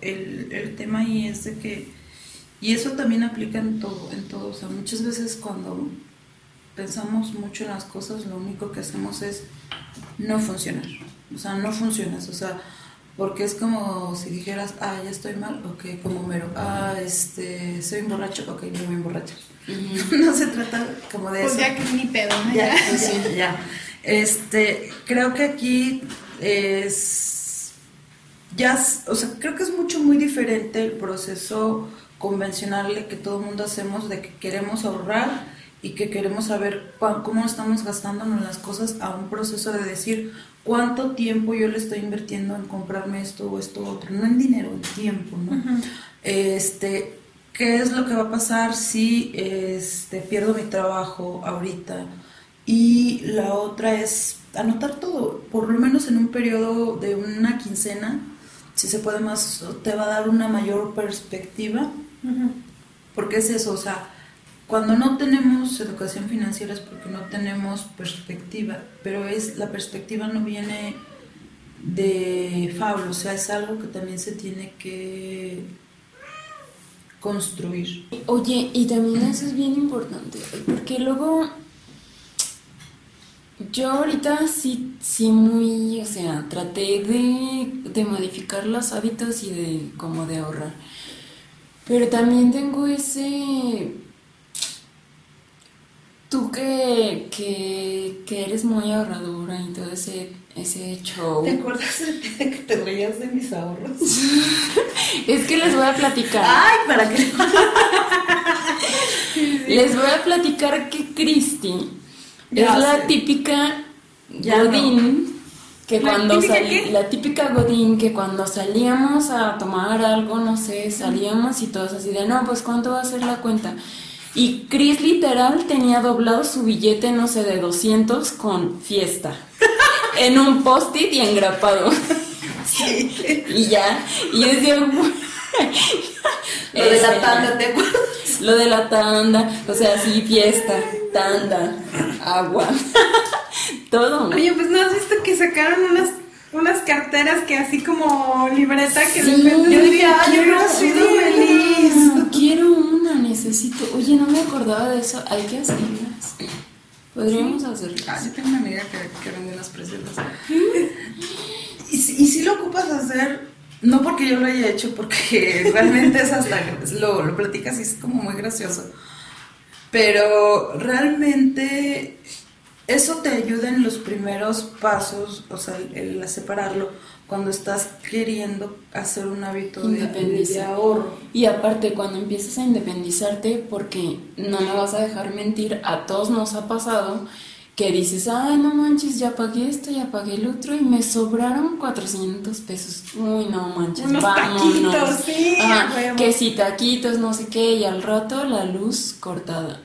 el, el tema ahí es de que, y eso también aplica en todo, en todo, o sea, muchas veces cuando pensamos mucho en las cosas, lo único que hacemos es no funcionar, o sea, no funcionas, o sea, porque es como si dijeras, ah, ya estoy mal, ok, como mero, ah, este, soy un borracho, ok, no me emborracho. no se trata como de Pues eso. ya que mi pedo, ¿no? Ya, Ya. sí, ya. Este, creo que aquí es, ya, o sea, creo que es mucho, muy diferente el proceso convencional que todo el mundo hacemos, de que queremos ahorrar y que queremos saber cuán- cómo estamos gastándonos las cosas a un proceso de decir cuánto tiempo yo le estoy invirtiendo en comprarme esto o esto otro, no en dinero, en tiempo, ¿no? Este, ¿qué es lo que va a pasar si este, pierdo mi trabajo ahorita? Y la otra es anotar todo, por lo menos en un periodo de una quincena, si se puede más, te va a dar una mayor perspectiva, porque es eso, o sea, cuando no tenemos educación financiera es porque no tenemos perspectiva, pero es la perspectiva no viene de fablo, o sea, es algo que también se tiene que construir. Oye, y también eso es bien importante, porque luego yo ahorita sí, sí muy, o sea, traté de, de modificar los hábitos y de como de ahorrar. Pero también tengo ese... Tú que, que, que eres muy ahorradora y todo ese, ese show. ¿Te acuerdas de que te reías de mis ahorros? Es que les voy a platicar. Ay, para que Les voy a platicar que Cristi Ya es la típica Ya Godín que ¿La cuando típica qué? la típica Godín que cuando salíamos a tomar algo, no sé, salíamos y todos así de, no, pues cuánto va a ser la cuenta. Y Chris literal tenía doblado su billete, no sé, de 200 con fiesta. en un post-it y engrapado. sí. y ya, y yo decía, Lo de la Ese, tanda, ¿te acuerdas? lo de la tanda, o sea, sí, fiesta, tanda, agua, todo. Oye, pues no has visto que sacaron unas unas carteras que así como libreta que Sí, de repente yo dije, sido una". feliz. Quiero una, necesito. Oye, no me acordaba de eso. Hay que hacerlas. Podríamos hacerlas. Ah, yo tengo una amiga que, que vende unas preciosas. Y, si- y si lo ocupas hacer, no porque yo lo haya hecho, porque realmente es hasta, lo, lo platicas y es como muy gracioso. Pero realmente eso te ayuda en los primeros pasos, o sea, el, el separarlo, cuando estás queriendo hacer un hábito de, de ahorro. Y aparte, cuando empiezas a independizarte, porque no me vas a dejar mentir, a todos nos ha pasado que dices, ay, no manches, ya pagué esto, ya pagué el otro y me sobraron 400 pesos. Uy, no manches, Unos vámonos. taquitos, sí, Ajá, que si taquitos, no sé qué, y al rato la luz cortada.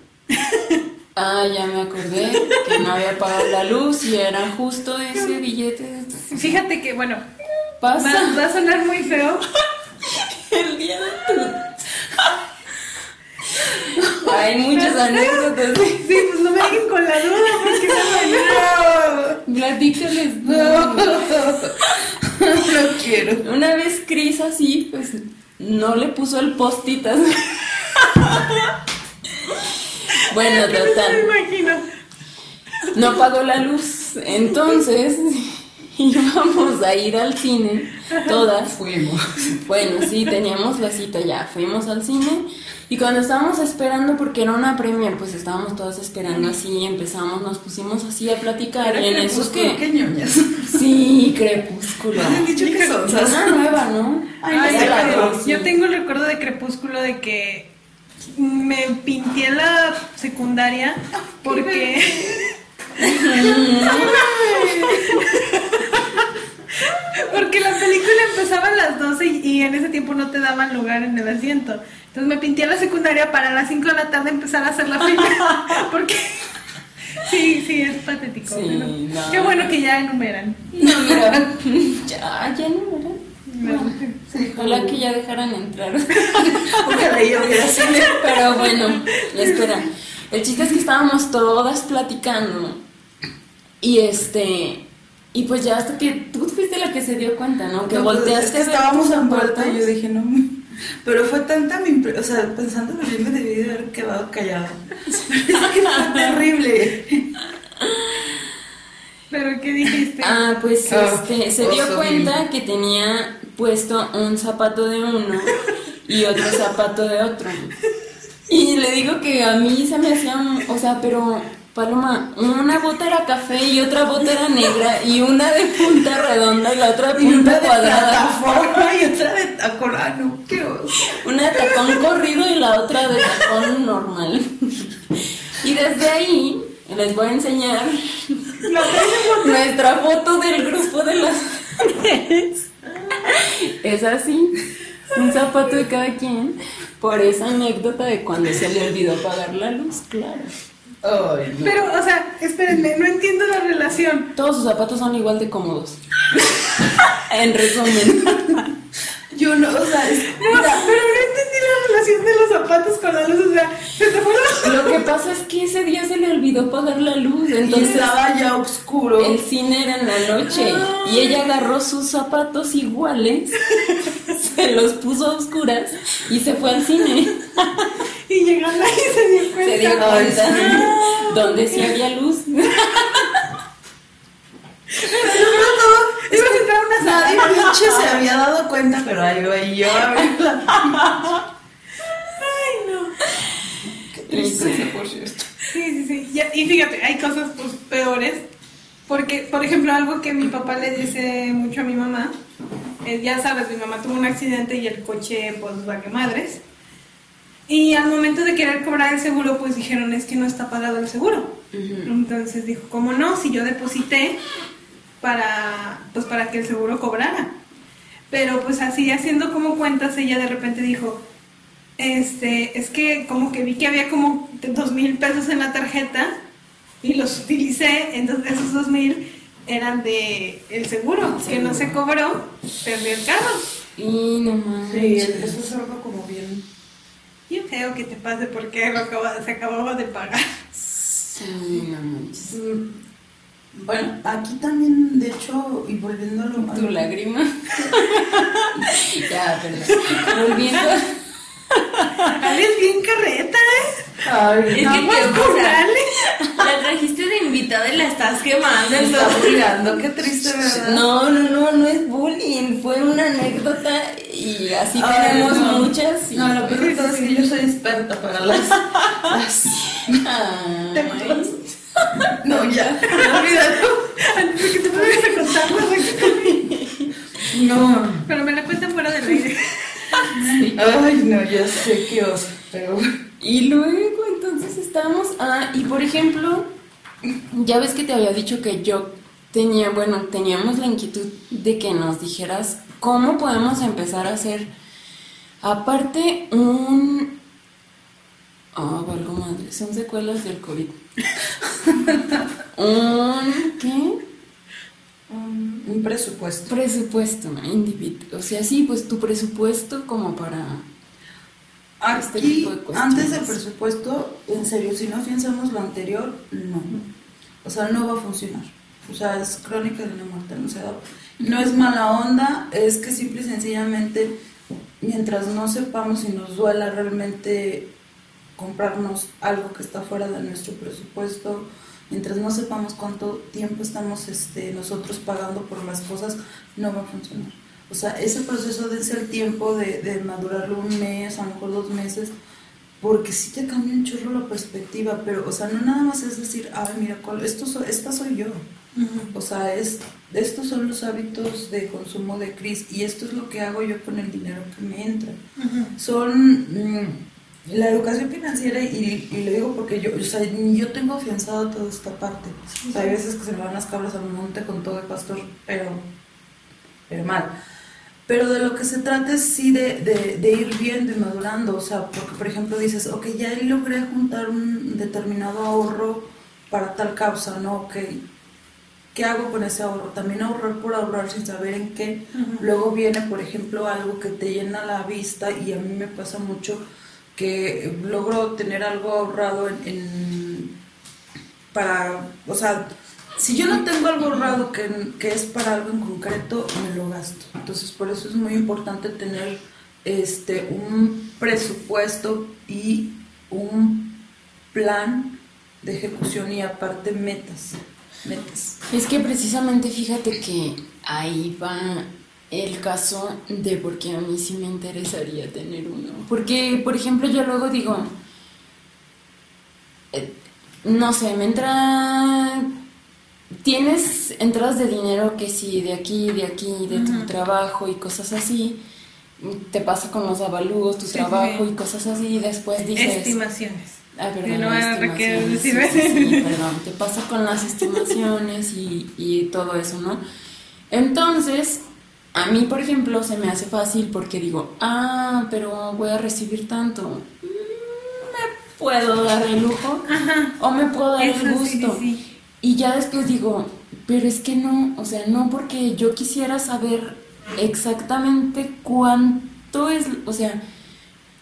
Ah, ya me acordé que no había pagado la luz y era justo ese billete. Fíjate que, bueno, Pasa va, va a sonar muy feo. el día de tu... Hay muchas anécdotas. Sí, pues no me dejen con la duda porque no me Platícales. No, no quiero. Una vez Cris así, pues no le puso el post-it Bueno, me total. imagino. No pagó la luz. Entonces íbamos a ir al cine, todas. Fuimos. Bueno, sí, teníamos la cita ya. Fuimos al cine y cuando estábamos esperando, porque era una premier, pues estábamos todas esperando así. Empezamos, nos pusimos así a platicar. Y en eso ¿Qué ñoñas? Sí, crepúsculo. Me han dicho que son Es una nueva, ¿no? Ay, la yo, yo tengo el recuerdo de Crepúsculo de que me pinté en la secundaria porque porque la película empezaba a las 12 y, en ese tiempo no te daban lugar en el asiento. Entonces me pinté en la secundaria para a las 5 de la tarde empezar a hacer la fila porque sí, sí, es patético. Sí, pero no. Qué bueno que ya enumeran. No, mira, ya, ya ¿verdad? No. Sí, Ojalá que ya dejaran entrar. Ojalá yo hubiera. Pero bueno, espera. El chiste es que estábamos todas platicando. Y este. Y pues ya hasta que tú fuiste la que se dio cuenta, ¿no? Que No, pues, volteaste es que a ver estábamos en vuelta y yo dije, no. Pero fue tanta mi. O sea, pensándolo bien, me debí de haber quedado callada. es que fue terrible. ¿Pero qué dijiste? Ah, pues Ah, este, se dio oso cuenta que tenía puesto un zapato de uno y otro zapato de otro. Y le digo que a mí se me hacía, un- o sea, pero Paloma, una bota era café y otra bota era negra y una de punta redonda y la otra de punta de cuadrada. y otra de tacorano. Qué oso. Una de tacón corrido y la otra de tacón normal. Y desde ahí les voy a enseñar nuestra foto del grupo de las. Es así, un zapato de cada quien, por esa anécdota de cuando se le olvidó pagar la luz, claro. No. Pero, o sea, espérenme, no entiendo la relación. Todos sus zapatos son igual de cómodos. En resumen. Yo no, o sea, es, No, pero no entendí la relación de los zapatos con la luz. O sea, se te fue la... Lo que pasa es que ese día se le olvidó pagar la luz, y entonces estaba ya oscuro. el cine era en la noche y ella agarró sus zapatos iguales, se los puso a oscuras y se fue al cine. Y llegando ahí se dio cuenta. Se dio Ay, cuenta sí. donde sí había luz. Ibas a entrar a una sala. Nadie había dado cuenta, pero ahí va y yo a ver la Ay, no. Qué tristeza, por cierto. Sí, sí, sí. Ya- y fíjate, hay cosas pues peores. Porque, por ejemplo, algo que mi papá le dice mucho a mi mamá, eh, ya sabes, mi mamá tuvo un accidente y el coche pues va que madres. Y al momento de querer cobrar el seguro, pues dijeron, es que no está pagado el seguro. Entonces dijo, ¿cómo no? Si yo deposité para, pues para que el seguro cobrara. Pero pues así haciendo como cuentas, ella de repente dijo, este, es que como que vi que había como dos mil pesos en la tarjeta y los utilicé, entonces esos dos mil eran de el seguro, que no se cobró, perdí el carro. Y no mames. Sí, eso es algo como bien. Bien feo que te pase porque lo acaba- se acababa de pagar. Sí, no manches. Bueno, aquí también, de hecho, y volviéndolo a Tu lágrima. ya, perdón. Volviendo. Ale es bien carreta, ¿eh? Ay, Es no, que Aguas te-. La trajiste de invitada y la estás quemando. me está burlando, qué triste, ¿verdad? No, no, no, no es bullying. Fue una anécdota y así Ay, tenemos no. muchas. y- No, lo peor de todo es que yo soy experta para las. las- Ay. No, ya, olvídalo. Antes de que te vayas a contar la anécdota. No. Pero me la cuentan fuera del aire. Ay, no, ya sé qué oso, pero. Y luego entonces estábamos, ah, y por ejemplo, ya ves que te había dicho que yo tenía, bueno, teníamos la inquietud de que nos dijeras cómo podemos empezar a hacer, aparte un, ah, valgo madre, son secuelas del COVID. Un, ¿qué? Un, un presupuesto. Presupuesto individual, o sea, sí, pues tu presupuesto como para... Este Aquí, tipo de cuestiones. antes del presupuesto, en serio, si no pensamos lo anterior, no. O sea, no va a funcionar. O sea, es crónica de una muerte anunciada. No es mala onda, es que simple y sencillamente, mientras no sepamos y nos duela realmente comprarnos algo que está fuera de nuestro presupuesto, mientras no sepamos cuánto tiempo estamos este, nosotros pagando por las cosas, no va a funcionar. O sea, ese proceso de ese tiempo de, de madurarlo un mes, a lo mejor dos meses, porque sí te cambia un chorro la perspectiva, pero, o sea, no nada más es decir, ay, mira, ¿cuál- esto esta soy yo. O sea, es, estos son los hábitos de consumo de Cris y esto es lo que hago yo con el dinero que me entra. Son mm, la educación financiera y, y lo digo porque yo, o sea, yo tengo afianzada toda esta parte. O sea, hay veces que se me van las cabras al monte con todo el pastor, pero, pero mal. Pero de lo que se trata es sí de, de, de ir viendo y madurando, o sea, porque por ejemplo dices, ok, ya logré juntar un determinado ahorro para tal causa, ¿no? Ok, ¿qué hago con ese ahorro? También ahorrar por ahorrar sin saber en qué. Luego viene, por ejemplo, algo que te llena la vista y a mí me pasa mucho que logro tener algo ahorrado en, en- para, o sea, si yo no tengo algo ahorrado que, que es para algo en concreto, me lo gasto. Entonces, por eso es muy importante tener este un presupuesto y un plan de ejecución y aparte metas. Metas. Es que precisamente fíjate que ahí va el caso de por qué a mí sí me interesaría tener uno. Porque, por ejemplo, yo luego digo, eh, no sé, me entra... Tienes entradas de dinero que sí, de aquí, de aquí, de tu trabajo y cosas así. Te pasa con los avalúos, tu Sí, trabajo sí. y cosas así y después dices... Estimaciones. Ah, Que perdón, no estimaciones, sí, perdón, te pasa con las estimaciones y, y todo eso, ¿no? Entonces, a mí, por ejemplo, se me hace fácil porque digo, ah, pero voy a recibir tanto. Mm, Me puedo dar el lujo Ajá. o me puedo dar Eso el sí, gusto. sí. Y ya después digo, pero es que no, o sea, no porque yo quisiera saber exactamente cuánto es, o sea,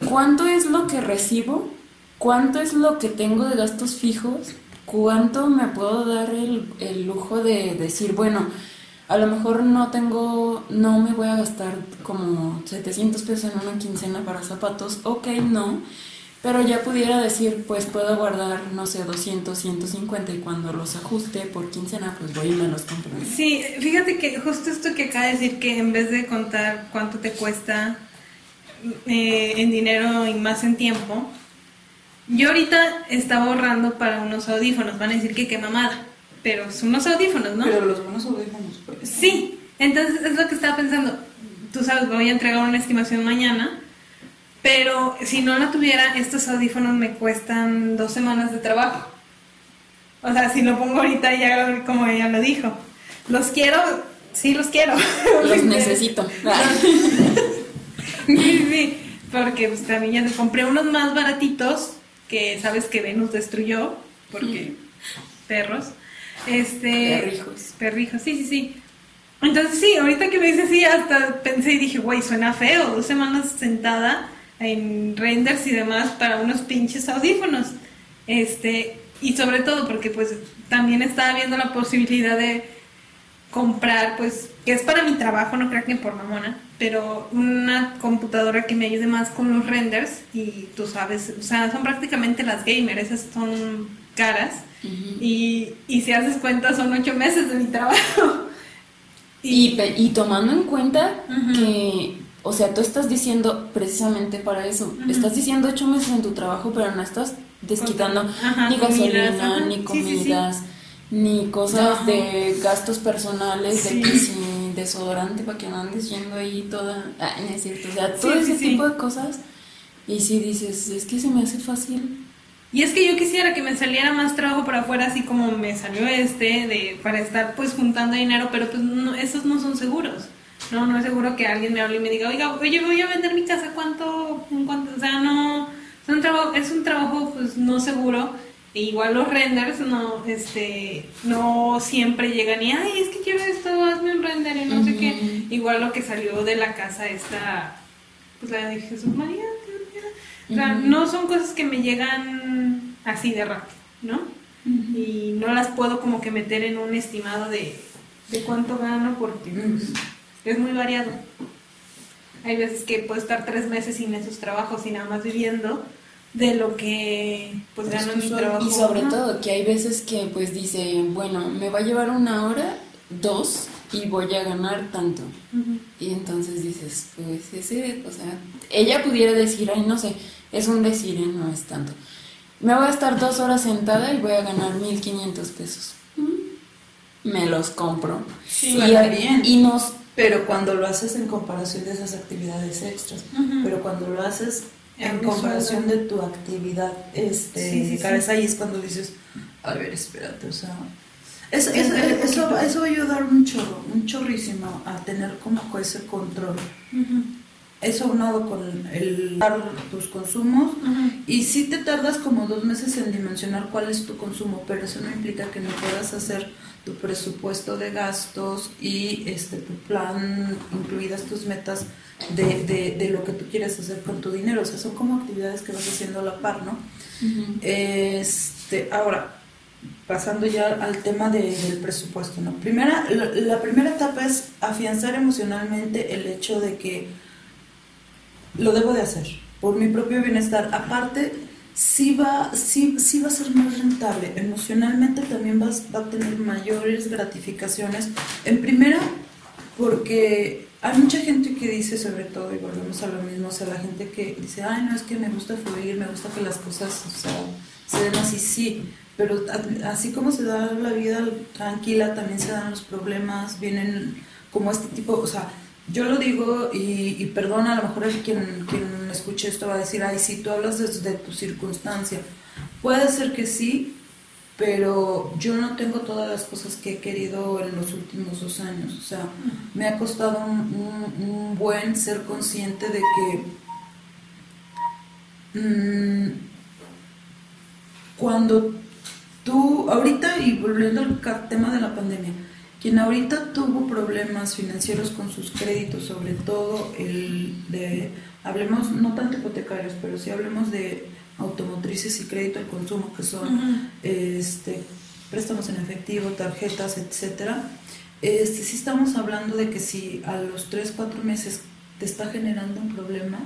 cuánto es lo que recibo, cuánto es lo que tengo de gastos fijos, cuánto me puedo dar el, el lujo de decir, bueno, a lo mejor no tengo, no me voy a gastar como 700 pesos en una quincena para zapatos, ok, no, pero ya pudiera decir, pues puedo guardar, no sé, 200, 150 y cuando los ajuste por quincena, pues voy y me los compro. Sí, fíjate que justo esto que acaba de decir que en vez de contar cuánto te cuesta eh, en dinero y más en tiempo, yo ahorita estaba ahorrando para unos audífonos, van a decir que qué mamada, pero son unos audífonos, ¿no? Pero los buenos audífonos, pues. Sí, entonces es lo que estaba pensando. Tú sabes, voy a entregar una estimación mañana, pero si no la tuviera, estos audífonos me cuestan dos semanas de trabajo. O sea, si lo pongo ahorita ya, como ella lo dijo, los quiero, sí los quiero. Los necesito. Sí, sí, porque pues, también ya compré unos más baratitos que sabes que Venus destruyó, porque perros. Este, Perrijos. Perrijos, sí, sí, sí. Entonces sí, ahorita que me dices sí, hasta pensé y dije, güey, suena feo, dos semanas sentada en renders y demás para unos pinches audífonos. Este, y sobre todo porque pues también estaba viendo la posibilidad de comprar, pues, que es para mi trabajo, no creo que por mamona, pero una computadora que me ayude más con los renders y tú sabes, o sea, son prácticamente las gamers, esas son caras y, y si haces cuenta son ocho meses de mi trabajo. Y, y tomando en cuenta que, o sea, tú estás diciendo precisamente para eso, estás diciendo ocho meses en tu trabajo, pero no estás desquitando Ajá, ni gasolina, ni Sí, sí, sí. comidas, ni cosas de gastos personales, de que si desodorante para que no andes yendo ahí toda, ah, no es cierto, o sea, todo ese tipo de cosas. Y si dices, es que se me hace fácil. Y es que yo quisiera que me saliera más trabajo por afuera, así como me salió este, de para estar pues juntando dinero, pero pues no, esos no son seguros. No, no es seguro que alguien me hable y me diga, oiga, oye, voy a vender mi casa, ¿cuánto? cuánto? O sea, no, es un trabajo, es un trabajo pues no seguro. E igual los renders no, este, no siempre llegan y, ay, es que quiero esto, hazme un render y no sé qué. Igual lo que salió de la casa esta, pues la de Jesús María. O sea, no son cosas que me llegan así de rápido, ¿no? Y no las puedo como que meter en un estimado de, de cuánto gano porque pues, es muy variado. Hay veces que puedo estar tres meses sin esos trabajos y nada más viviendo de lo que pues gano en mi trabajo. Y sobre todo que hay veces que pues dice, bueno, me va a llevar una hora, dos, y voy a ganar tanto. Y entonces dices, pues ese, o sea, ella pudiera decir, ay, no sé, es un decir, ¿eh? no es tanto. Me voy a estar dos horas sentada y voy a ganar 1500 pesos. Mm, Me los compro. Sí, y, bien. y nos Pero cuando lo haces en comparación de esas actividades extras, pero cuando lo haces En comparación sueldo. de tu actividad este, Sí, sí, cabeza, ahí es cuando dices, a ver, espérate, o sea, eso, Es eso, eso, eso va a ayudar un chorro, un chorrísimo a tener como ese control. Eso aunado con el tus consumos y sí te tardas como dos meses en dimensionar cuál es tu consumo, pero eso no implica que no puedas hacer tu presupuesto de gastos y este tu plan, incluidas tus metas de, de, de lo que tú quieres hacer con tu dinero. O sea, son como actividades que vas haciendo a la par, ¿no? Este, ahora, pasando ya al tema de- del presupuesto, ¿no? Primera, la, la primera etapa es afianzar emocionalmente el hecho de que lo debo de hacer por mi propio bienestar. Aparte, sí va, sí, sí va a ser más rentable. Emocionalmente también vas, va a tener mayores gratificaciones. En primera, porque hay mucha gente que dice, sobre todo, y volvemos a lo mismo, o sea, la gente que dice, ay, no, es que me gusta fluir, me gusta que las cosas, o sea, se den así, sí. Pero así como se da la vida tranquila, también se dan los problemas, vienen como este tipo, o sea, yo lo digo y, perdona, a lo mejor hay quien, quien escuche esto va a decir, ay, sí, tú hablas desde tu circunstancia. Puede ser que sí, pero yo no tengo todas las cosas que he querido en los últimos dos años. O sea, me ha costado un, buen ser consciente de que mm, cuando tú, ahorita, y volviendo al tema de la pandemia, quien ahorita tuvo problemas financieros con sus créditos, sobre todo el de, hablemos no tanto hipotecarios, pero sí hablemos de automotrices y crédito al consumo, que son este, préstamos en efectivo, tarjetas, etcétera. Este, sí estamos hablando de que si a los 3, 4 meses te está generando un problema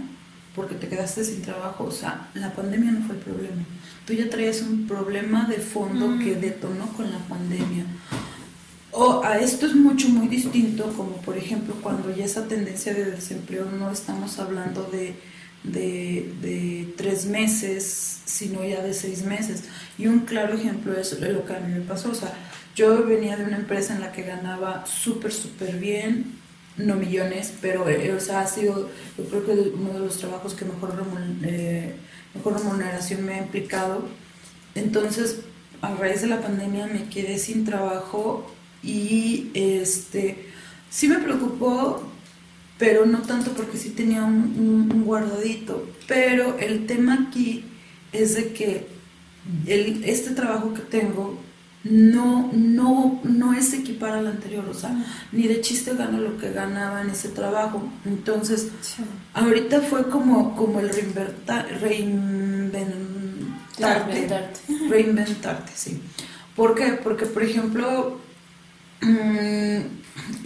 porque te quedaste sin trabajo, o sea, la pandemia no fue el problema. Tú ya traías un problema de fondo que detonó con la pandemia. O a esto es mucho, muy distinto, como por ejemplo cuando ya esa tendencia de desempleo no estamos hablando de, de, de tres meses, sino ya de seis meses. Y un claro ejemplo es lo que a mí me pasó. O sea, yo venía de una empresa en la que ganaba súper, súper bien, no millones, pero eh, o sea, ha sido, yo creo que uno de los trabajos que mejor, eh, mejor remuneración me ha implicado. Entonces, a raíz de la pandemia me quedé sin trabajo y este sí me preocupó, pero no tanto porque sí tenía un, un- un guardadito. Pero el tema aquí es de que el- este trabajo que tengo no, no, no es equipar al anterior, o sea, ni de chiste gano lo que ganaba en ese trabajo. Entonces, ahorita fue como, como el reinverta- reinventarte. Reinventarte. Reinventarte, sí. ¿Por qué? Porque, por ejemplo,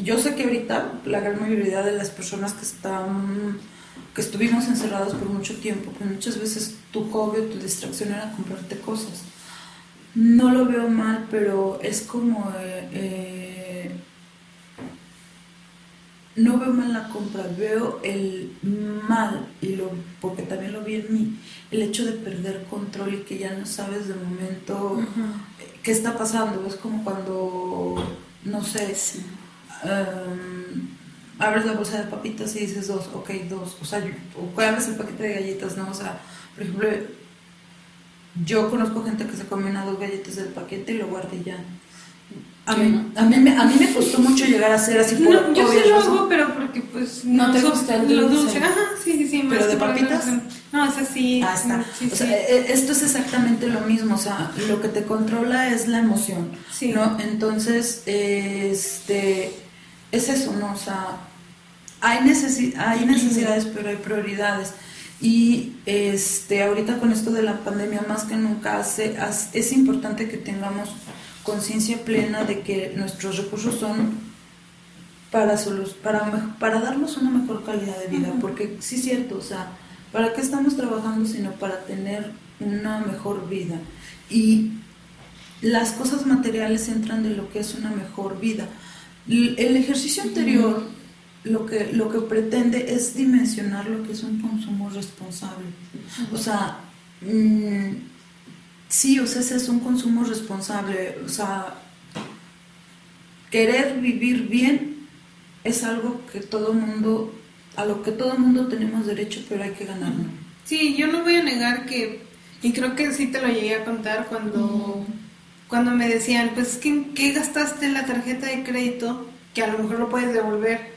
yo sé que ahorita la gran mayoría de las personas que están que estuvimos encerrados por mucho tiempo, pues muchas veces tu hobby o tu distracción era comprarte cosas. No lo veo mal, pero es como eh, eh, no veo mal la compra, veo el mal y lo porque también lo vi en mí, el hecho de perder control y que ya no sabes de momento qué está pasando. Es como cuando no sé, em, abres la bolsa de papitas y dices dos, ok, dos, o sea, o abres el paquete de galletas, ¿no? O sea, por ejemplo, yo conozco gente que se come una dos galletas del paquete y lo guarda y ya. A mí, a, mí, me- a mí me costó mucho llegar a ser así por No, yo sí lo hago, pero porque pues ¿No te gusta el lo dulce? dulce. Ajá, sí, sí, sí. ¿Pero de papitas? No, es así. Ah, está. Sí, o sea, sí. eh, esto es exactamente lo mismo, o sea, lo que te controla es la emoción, Sí. ¿no? Entonces, este, es eso, ¿no? O sea, hay, necesi- hay necesidades, pero hay prioridades. Y este, ahorita con esto de la pandemia, más que nunca, hace, es importante que tengamos conciencia plena de que nuestros recursos son para, solu- para, para darnos una mejor calidad de vida, porque sí es cierto, o sea, ¿para qué estamos trabajando sino para tener una mejor vida? Y las cosas materiales entran de lo que es una mejor vida. El ejercicio anterior lo que, lo que pretende es dimensionar lo que es un consumo responsable. O sea, mm, sí, o sea, ese es un consumo responsable. O sea, querer vivir bien es algo que todo mundo, a lo que todo mundo tenemos derecho, pero hay que ganarlo. Sí, yo no voy a negar que, y creo que sí te lo llegué a contar cuando, cuando me decían, pues, ¿qué, ¿qué gastaste en la tarjeta de crédito? Que a lo mejor lo puedes devolver.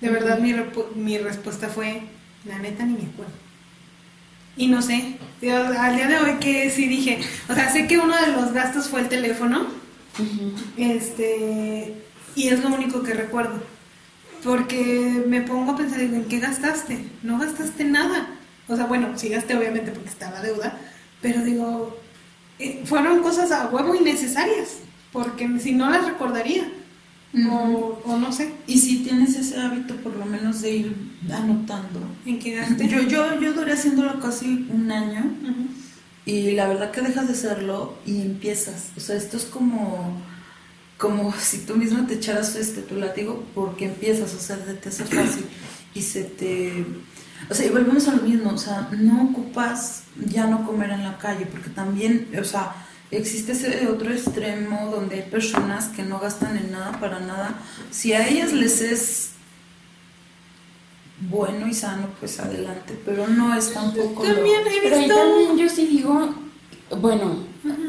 De verdad, mi, mi respuesta fue, la neta ni me acuerdo. Y no sé, yo al día de hoy que sí dije, o sea, sé que uno de los gastos fue el teléfono, este, y es lo único que recuerdo. Porque me pongo a pensar, digo, ¿en qué gastaste? No gastaste nada. O sea, bueno, sí gasté obviamente porque estaba deuda, pero digo, eh, fueron cosas a huevo innecesarias, porque si no las recordaría. O, o no sé, Y si tienes ese hábito, por lo menos de ir anotando. en qué gasté. Yo, yo, yo duré haciéndolo casi un año y la verdad que dejas de hacerlo y empiezas. O sea, esto es como, como si tú mismo te echaras este, tu látigo porque empiezas, o sea, se te hace fácil y se te... O sea, y volvemos a lo mismo, o sea, no ocupas ya no comer en la calle, porque también, o sea, existe ese otro extremo donde hay personas que no gastan en nada para nada. Si a ellas les es bueno y sano, pues adelante, pero no es tampoco... lo- También he Pero ahí también yo sí digo, bueno,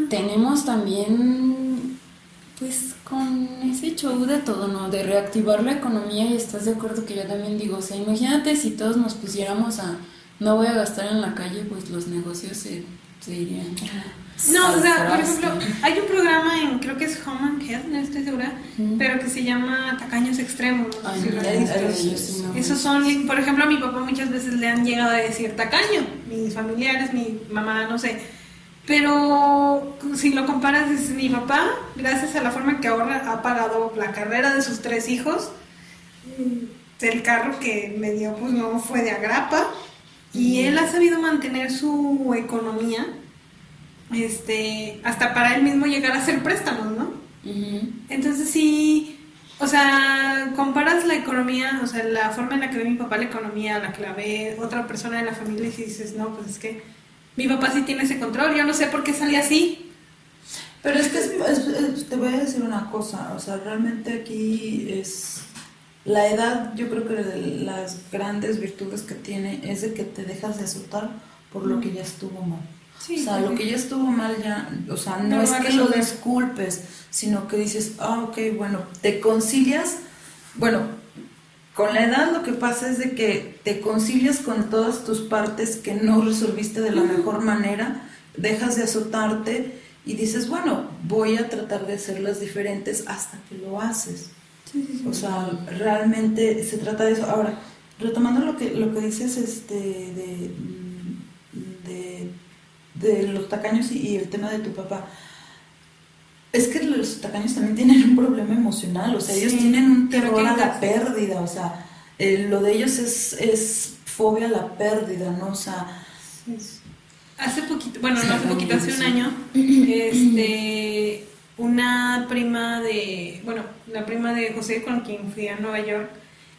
tenemos también, pues con ese show de todo, ¿no? De reactivar la economía y estás de acuerdo que yo también digo, o sea, imagínate si todos nos pusiéramos a, no voy a gastar en la calle, pues los negocios se, se irían. No, o sea, por ejemplo, hay un programa en, creo que es Home and Health, no estoy segura, Ujú. pero que se llama Tacaños Extremos. no sé si lo visto. Esos son, por ejemplo, a mi papá muchas veces le han llegado a decir tacaño, mis familiares, mi mamá, no sé. Pero si lo comparas, es mi papá, gracias a la forma que ahorra, ha pagado la carrera de sus tres hijos. Mm, El carro que me dio, pues no fue de agrapa. Y él ha sabido mantener su economía, este, hasta para él mismo llegar a hacer préstamos, ¿no? Entonces sí, o sea, comparas la economía, o sea, la forma en la que ve mi papá la economía, la que la ve otra persona de la familia y dices, no, pues es que mi papá sí tiene ese control, yo no sé por qué salía así. Pero es que es- es- es- te voy a decir una cosa, o sea, realmente aquí es la edad, yo creo que de las grandes virtudes que tiene es de que te dejas de azotar por lo que ya estuvo mal. Sí, o sea, sí, lo que ya estuvo mal ya, o sea, no, No es que lo disculpes, sino que dices, ah, ok, bueno, te concilias, bueno, con la edad lo que pasa es de que te concilias con todas tus partes que no resolviste de la mejor manera, dejas de azotarte y dices, bueno, voy a tratar de hacerlas diferentes hasta que lo haces. O sea, realmente se trata de eso. Ahora, retomando lo que lo que dices este de, mm, de, de los tacaños y, y el tema de tu papá. Es que los tacaños también tienen un problema emocional, o sea, ellos tienen un terror ¿qué a la pérdida, o sea, eh, lo de ellos es, es fobia a la pérdida, ¿no? O sea, Hace poquito, bueno, no hace poquito, hace un año, este, una prima de, bueno, la prima de José con quien fui a Nueva York,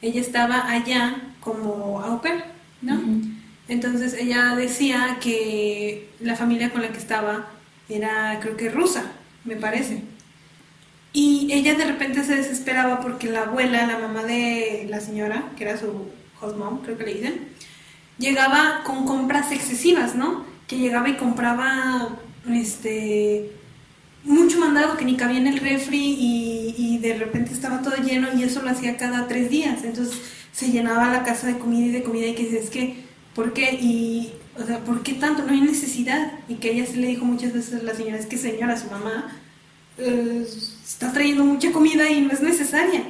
ella estaba allá como au pair, ¿no? Entonces ella decía que la familia con la que estaba era, creo que rusa, me parece. Y ella de repente se desesperaba porque la abuela, la mamá de la señora, que era su host mom, creo que le dicen, llegaba con compras excesivas, ¿no? Que llegaba y compraba este mucho mandado que ni cabía en el refri y, de repente estaba todo lleno y eso lo hacía cada tres días. Entonces se llenaba la casa de comida y de comida y que dices, es que, ¿por qué? Y, o sea, ¿por qué tanto? No hay necesidad. Y que ella sí le dijo muchas veces a la señora, es que señora, su mamá eh, está trayendo mucha comida y no es necesaria.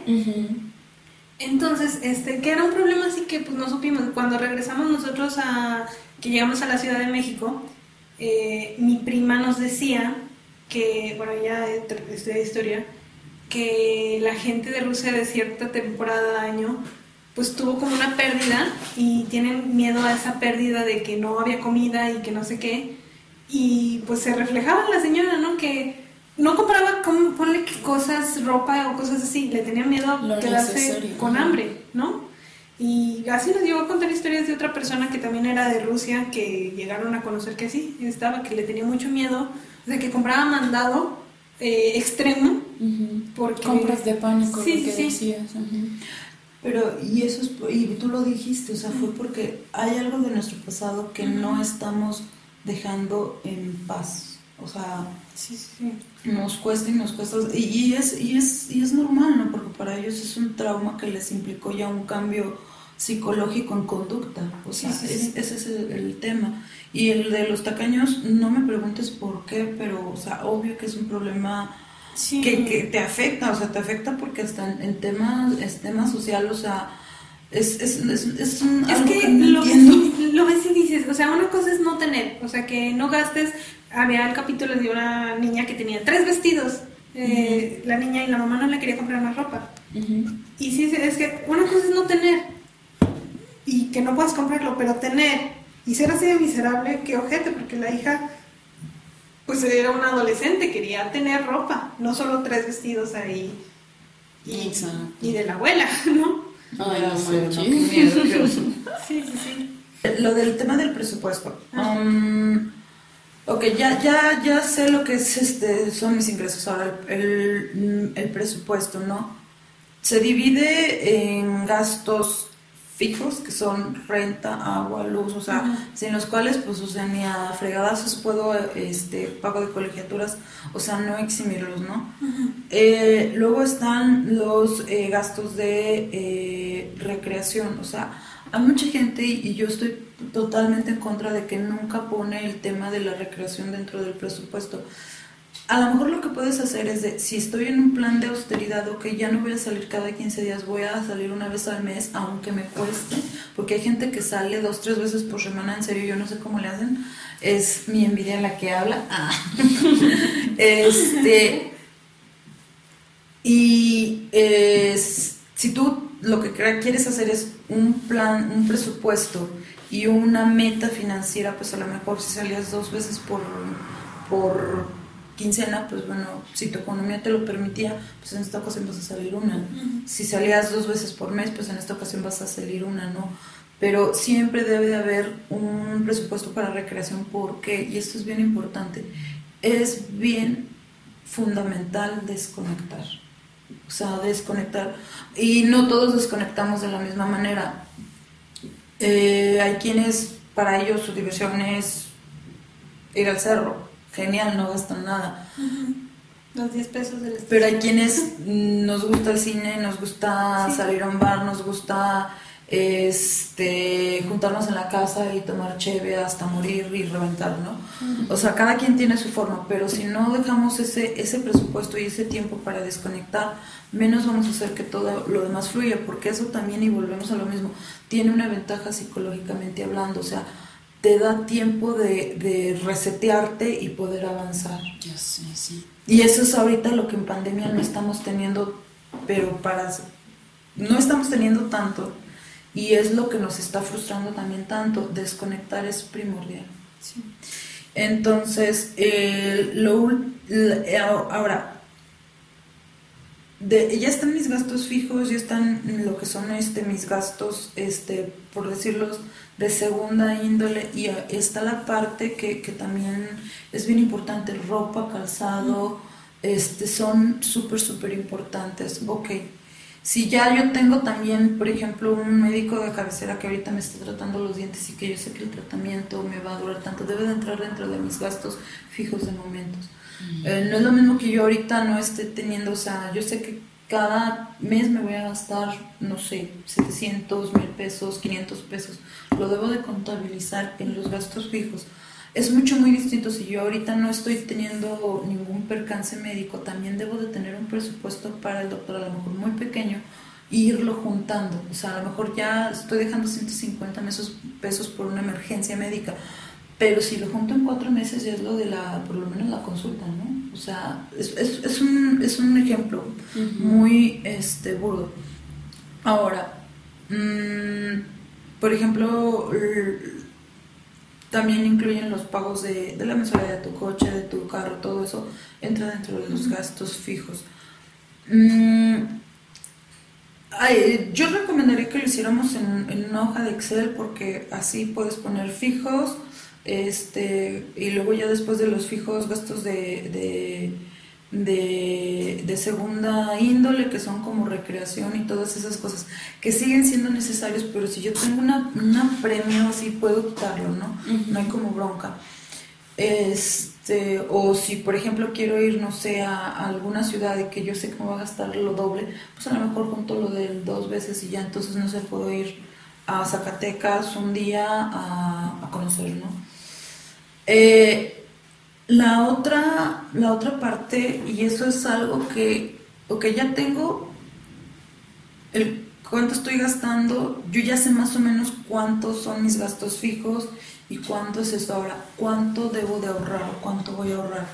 Entonces, este, que era un problema así que pues no supimos. Cuando regresamos nosotros a, que llegamos a la Ciudad de México, eh, mi prima nos decía que, bueno, ya estudia historia, que la gente de Rusia de cierta temporada de año pues tuvo como una pérdida y tienen miedo a esa pérdida de que no había comida y que no sé qué. Y pues se reflejaba en la señora, ¿no? Que no compraba, como, ponle cosas, ropa o cosas así, le tenía miedo a Lo quedarse necesario, con hambre, ¿no? Y así nos llegó a contar historias de otra persona que también era de Rusia, que llegaron a conocer que sí, estaba, que le tenía mucho miedo, de que compraba mandado eh, extremo, Ujú. porque... Compras de pánico, Sí, lo que sí. decías. ujú. Pero, y eso es, y tú lo dijiste, o sea, fue porque hay algo de nuestro pasado que no estamos dejando en paz. O sea, Sí, nos cuesta y nos cuesta. Y, y es, y, es, y es normal, ¿no? Porque para ellos es un trauma que les implicó ya un cambio psicológico en conducta. O sea, Sí, es- ese es el, el tema. Y el de los tacaños, no me preguntes por qué, pero, o sea, obvio que es un problema Sí. que, que te afecta, o sea, te afecta porque hasta en, temas, es tema social, o sea, es, es, es, es un, Es algo que no lo ves, lo ves y dices, o sea, una cosa es no tener, o sea, que no gastes, había el capítulo de una niña que tenía tres vestidos. Eh, La niña y la mamá no le quería comprar más ropa. Y sí, es que una cosa es no tener y que no puedas comprarlo, pero tener y ser así de miserable, qué ojete, porque la hija pues era una adolescente, quería tener ropa, no solo tres vestidos ahí y, Exacto. y de la abuela, ¿no? Ay, no sé, ¿no? Qué miedo. Sí, sí, sí. Lo del tema del presupuesto. Um, ok, ya, ya, ya sé lo que es este, son mis ingresos. Ahora, el, el- el presupuesto, ¿no? Se divide en gastos fijos, que son renta, agua, luz, o sea, sin los cuales, pues, o sea, ni a fregadazos puedo, este, pago de colegiaturas, o sea, no eximirlos, ¿no? Eh, luego están los eh, gastos de eh, recreación, o sea, hay mucha gente y y yo estoy totalmente en contra de que nunca pone el tema de la recreación dentro del presupuesto. A lo mejor lo que puedes hacer es de, si estoy en un plan de austeridad, ok, ya no voy a salir cada 15 días, voy a salir una vez al mes, aunque me cueste, porque hay gente que sale dos, tres veces por semana, en serio, yo no sé cómo le hacen, es mi envidia la que habla. Este, y si tú lo que quieres hacer es un plan, un presupuesto y una meta financiera, pues a lo mejor si salías dos veces por, por quincena, pues bueno, si tu economía te lo permitía, pues en esta ocasión vas a salir una. Si salías dos veces por mes, pues en esta ocasión vas a salir una, ¿no? Pero siempre debe de haber un presupuesto para recreación, porque, y esto es bien importante, es bien fundamental desconectar. O sea, desconectar. Y no todos desconectamos de la misma manera. Eh, hay quienes, para ellos, su diversión es ir al cerro. Genial, no gastan nada. Los 10 pesos del Pero hay quienes nos gusta el cine, nos gusta Sí. salir a un bar, nos gusta este juntarnos en la casa y tomar cheve hasta morir y reventar, ¿no? O sea, cada quien tiene su forma, pero si no dejamos ese, ese presupuesto y ese tiempo para desconectar, menos vamos a hacer que todo lo demás fluya, porque eso también, y volvemos a lo mismo, tiene una ventaja psicológicamente hablando, o sea, te da tiempo de, de resetearte y poder avanzar. Ya sé, sí. Y eso es ahorita lo que en pandemia no estamos teniendo, pero para... No estamos teniendo tanto. Y es lo que nos está frustrando también tanto. Desconectar es primordial. Entonces, eh, lo, eh, ahora, de, ya están mis gastos fijos, ya están lo que son este mis gastos, este, por decirlos, de segunda índole, y está la parte que, que también es bien importante, ropa, calzado, este, son súper, súper importantes. Ok, si ya yo tengo también, por ejemplo, un médico de cabecera que ahorita me está tratando los dientes y que yo sé que el tratamiento me va a durar tanto, debe de entrar dentro de mis gastos fijos de momentos. Eh, no es lo mismo que yo ahorita no esté teniendo, o sea, yo sé que cada mes me voy a gastar, no sé, 700, mil pesos, 500 pesos. Lo debo de contabilizar en los gastos fijos. Es mucho, muy distinto. Si yo ahorita no estoy teniendo ningún percance médico, también debo de tener un presupuesto para el doctor, a lo mejor muy pequeño, e irlo juntando. O sea, a lo mejor ya estoy dejando 150 pesos, por una emergencia médica, pero si lo junto en cuatro meses ya es lo de la, por lo menos la consulta, ¿no? O sea, es, es, es un, es un ejemplo muy este, burdo. Ahora, mm, por ejemplo, también incluyen los pagos de, de la mensualidad de tu coche, de tu carro, todo eso entra dentro de los gastos fijos. Mm, ay, yo recomendaría que lo hiciéramos en, en una hoja de Excel porque así puedes poner fijos este y luego ya después de los fijos gastos de, de, de, de segunda índole que son como recreación y todas esas cosas que siguen siendo necesarios pero si yo tengo una, una premio así puedo quitarlo no no hay como bronca. Este o si por ejemplo quiero ir no sé a, a alguna ciudad y que yo sé que me va a gastar lo doble pues a lo mejor junto lo del dos veces y ya entonces no sé puedo ir a Zacatecas un día a, a conocer no eh, la otra, la otra parte, y eso es algo que, ok, ya tengo el cuánto estoy gastando, yo ya sé más o menos cuántos son mis gastos fijos y cuánto es esto ahora, cuánto debo de ahorrar o cuánto voy a ahorrar.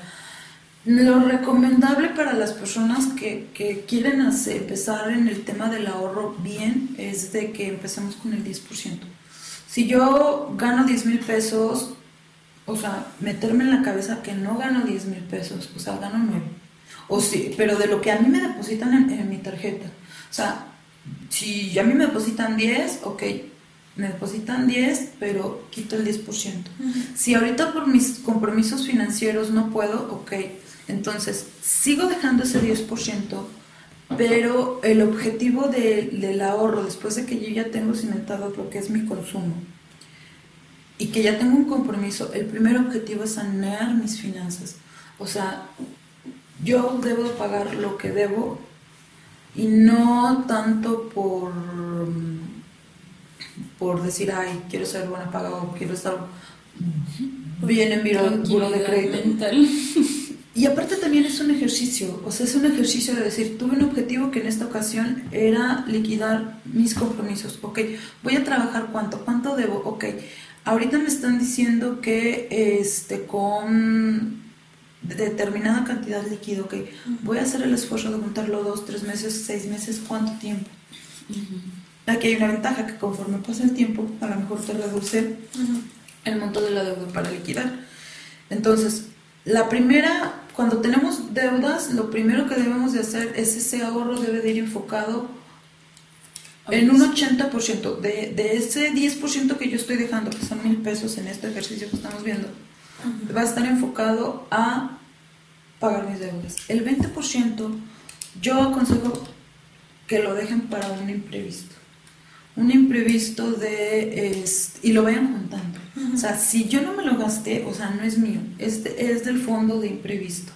Lo recomendable para las personas que, que quieren hacer, empezar en el tema del ahorro bien es de que empecemos con el 10%. Si yo gano 10 mil pesos, o sea, meterme en la cabeza que no gano 10 mil pesos, o sea, gano 9. O sí, pero de lo que a mí me depositan en, en mi tarjeta. O sea, si a mí me depositan 10, ok, me depositan 10, pero quito el 10%. Si ahorita por mis compromisos financieros no puedo, ok, entonces sigo dejando ese 10%, pero el objetivo de- del ahorro, después de que yo ya tengo cimentado lo que es mi consumo y que ya tengo un compromiso, el primer objetivo es sanear mis finanzas. O sea, yo debo de pagar lo que debo y no tanto por por decir ay quiero ser buena paga o quiero estar bien en mi buro de crédito mental. y aparte también es un ejercicio, o sea, es un ejercicio de decir, tuve un objetivo que en esta ocasión era liquidar mis compromisos, ok, voy a trabajar cuánto, cuánto debo, ok, ahorita me están diciendo que este con determinada cantidad líquido, ok, voy a hacer el esfuerzo de juntarlo dos, tres meses, seis meses, ¿cuánto tiempo? Aquí hay una ventaja que conforme pasa el tiempo, a lo mejor te reduce el monto de la deuda para liquidar. Entonces, la primera, cuando tenemos deudas, lo primero que debemos de hacer es ese ahorro debe de ir enfocado en un 80%. De, de ese 10% que yo estoy dejando, que son mil pesos en este ejercicio que estamos viendo, va a estar enfocado a pagar mis deudas. El 20% yo aconsejo que lo dejen para un imprevisto. Un imprevisto de... este, y lo vayan juntando. O sea, si yo no me lo gasté, o sea, no es mío, es, de- es del fondo de imprevisto.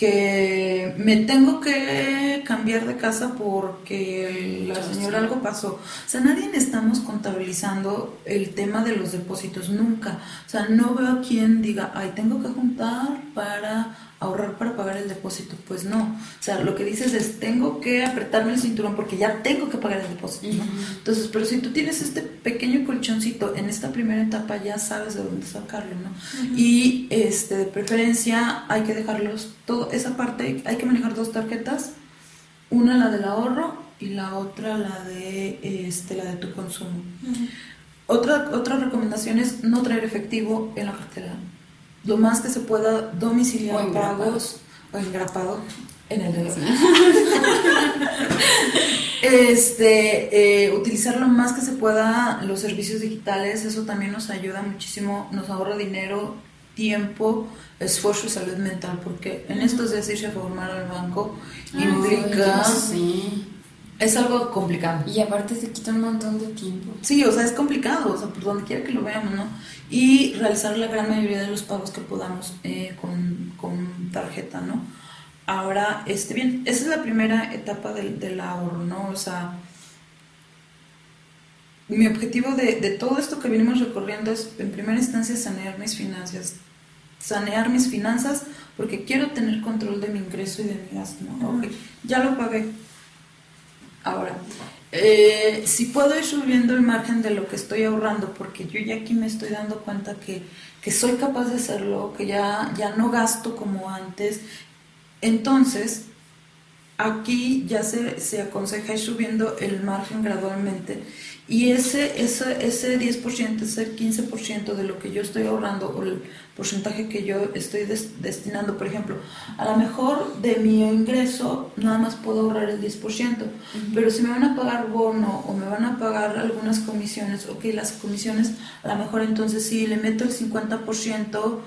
Que me tengo que cambiar de casa porque la señora algo pasó. O sea, nadie estamos contabilizando el tema de los depósitos, nunca. O sea, no veo a quien diga, ay, tengo que juntar para ahorrar para pagar el depósito. Pues no. O sea, lo que dices es, tengo que apretarme el cinturón porque ya tengo que pagar el depósito. ¿no? Entonces, pero si tú tienes este pequeño colchoncito en esta primera etapa, ya sabes de dónde sacarlo, ¿no? Y este, de preferencia hay que dejarlos, todo, esa parte, hay que manejar dos tarjetas, una la del ahorro y la otra la de este, la de tu consumo. Otra, otra recomendación es no traer efectivo en la cartera. Lo más que se pueda domiciliar O pagos o engrapado en el dedo. Este, eh, utilizar lo más que se pueda los servicios digitales, eso también nos ayuda muchísimo, nos ahorra dinero, tiempo, esfuerzo y salud mental, porque en estos días irse a formar al banco implica, Sí. Es algo complicado. Y aparte se quita un montón de tiempo. Sí, o sea, es complicado, o sea, por donde quiera que lo veamos, ¿no? Y realizar la gran mayoría de los pagos que podamos eh, con, con tarjeta, ¿no? Ahora, este, bien, esa es la primera etapa del, del ahorro, ¿no? O sea, mi objetivo de, de todo esto que venimos recorriendo es, en primera instancia, sanear mis finanzas. Sanear mis finanzas porque quiero tener control de mi ingreso y de mi gasto, ¿no? Ok, ya lo pagué, Ahora, eh, si puedo ir subiendo el margen de lo que estoy ahorrando, porque yo ya aquí me estoy dando cuenta que, que soy capaz de hacerlo, que ya, ya no gasto como antes, entonces aquí ya se, se aconseja ir subiendo el margen gradualmente y ese, ese, ese 10%, ese 15% de lo que yo estoy ahorrando o el porcentaje que yo estoy des- destinando, por ejemplo, a lo mejor de mi ingreso nada más puedo ahorrar el 10%, pero si me van a pagar bono o me van a pagar algunas comisiones, ok, las comisiones a lo mejor entonces sí le meto el 50%.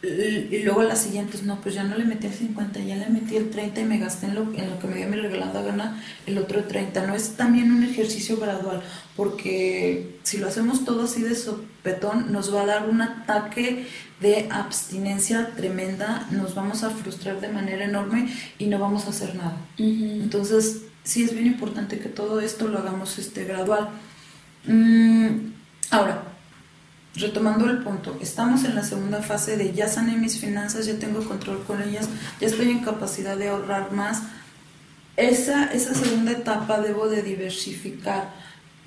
Y luego las siguientes, no, pues ya no le metí el 50, ya le metí el 30 y me gasté en lo, en lo que me dio mi regalada gana el otro 30. No es también un ejercicio gradual, porque si lo hacemos todo así de sopetón, nos va a dar un ataque de abstinencia tremenda, nos vamos a frustrar de manera enorme y no vamos a hacer nada. Entonces, sí es bien importante que todo esto lo hagamos este, gradual. Mm, ahora, retomando el punto, estamos en la segunda fase de ya sané mis finanzas, ya tengo control con ellas, ya estoy en capacidad de ahorrar más. esa, esa segunda etapa debo de diversificar.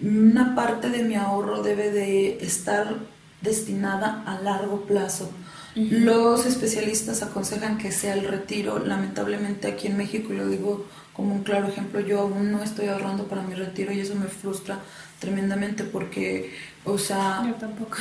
Una parte de mi ahorro debe de estar destinada a largo plazo. Los especialistas aconsejan que sea el retiro. Lamentablemente aquí en México, y lo digo como un claro ejemplo, yo aún no estoy ahorrando para mi retiro y eso me frustra tremendamente porque, o sea... Yo tampoco.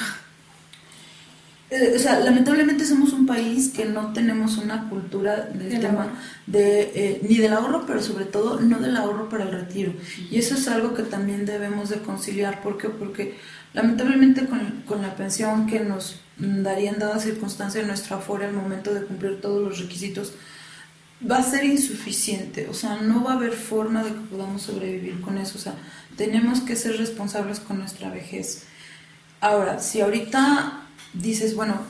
Eh, o sea, lamentablemente somos un país que no tenemos una cultura del tema ahorro. de eh, ni del ahorro, pero sobre todo no del ahorro para el retiro. Y eso es algo que también debemos de conciliar. ¿Por qué? Porque lamentablemente con, con la pensión que nos darían dada circunstancia en nuestra afore al momento de cumplir todos los requisitos, va a ser insuficiente. O sea, no va a haber forma de que podamos sobrevivir con eso. O sea, tenemos que ser responsables con nuestra vejez. Ahora, si ahorita dices, bueno,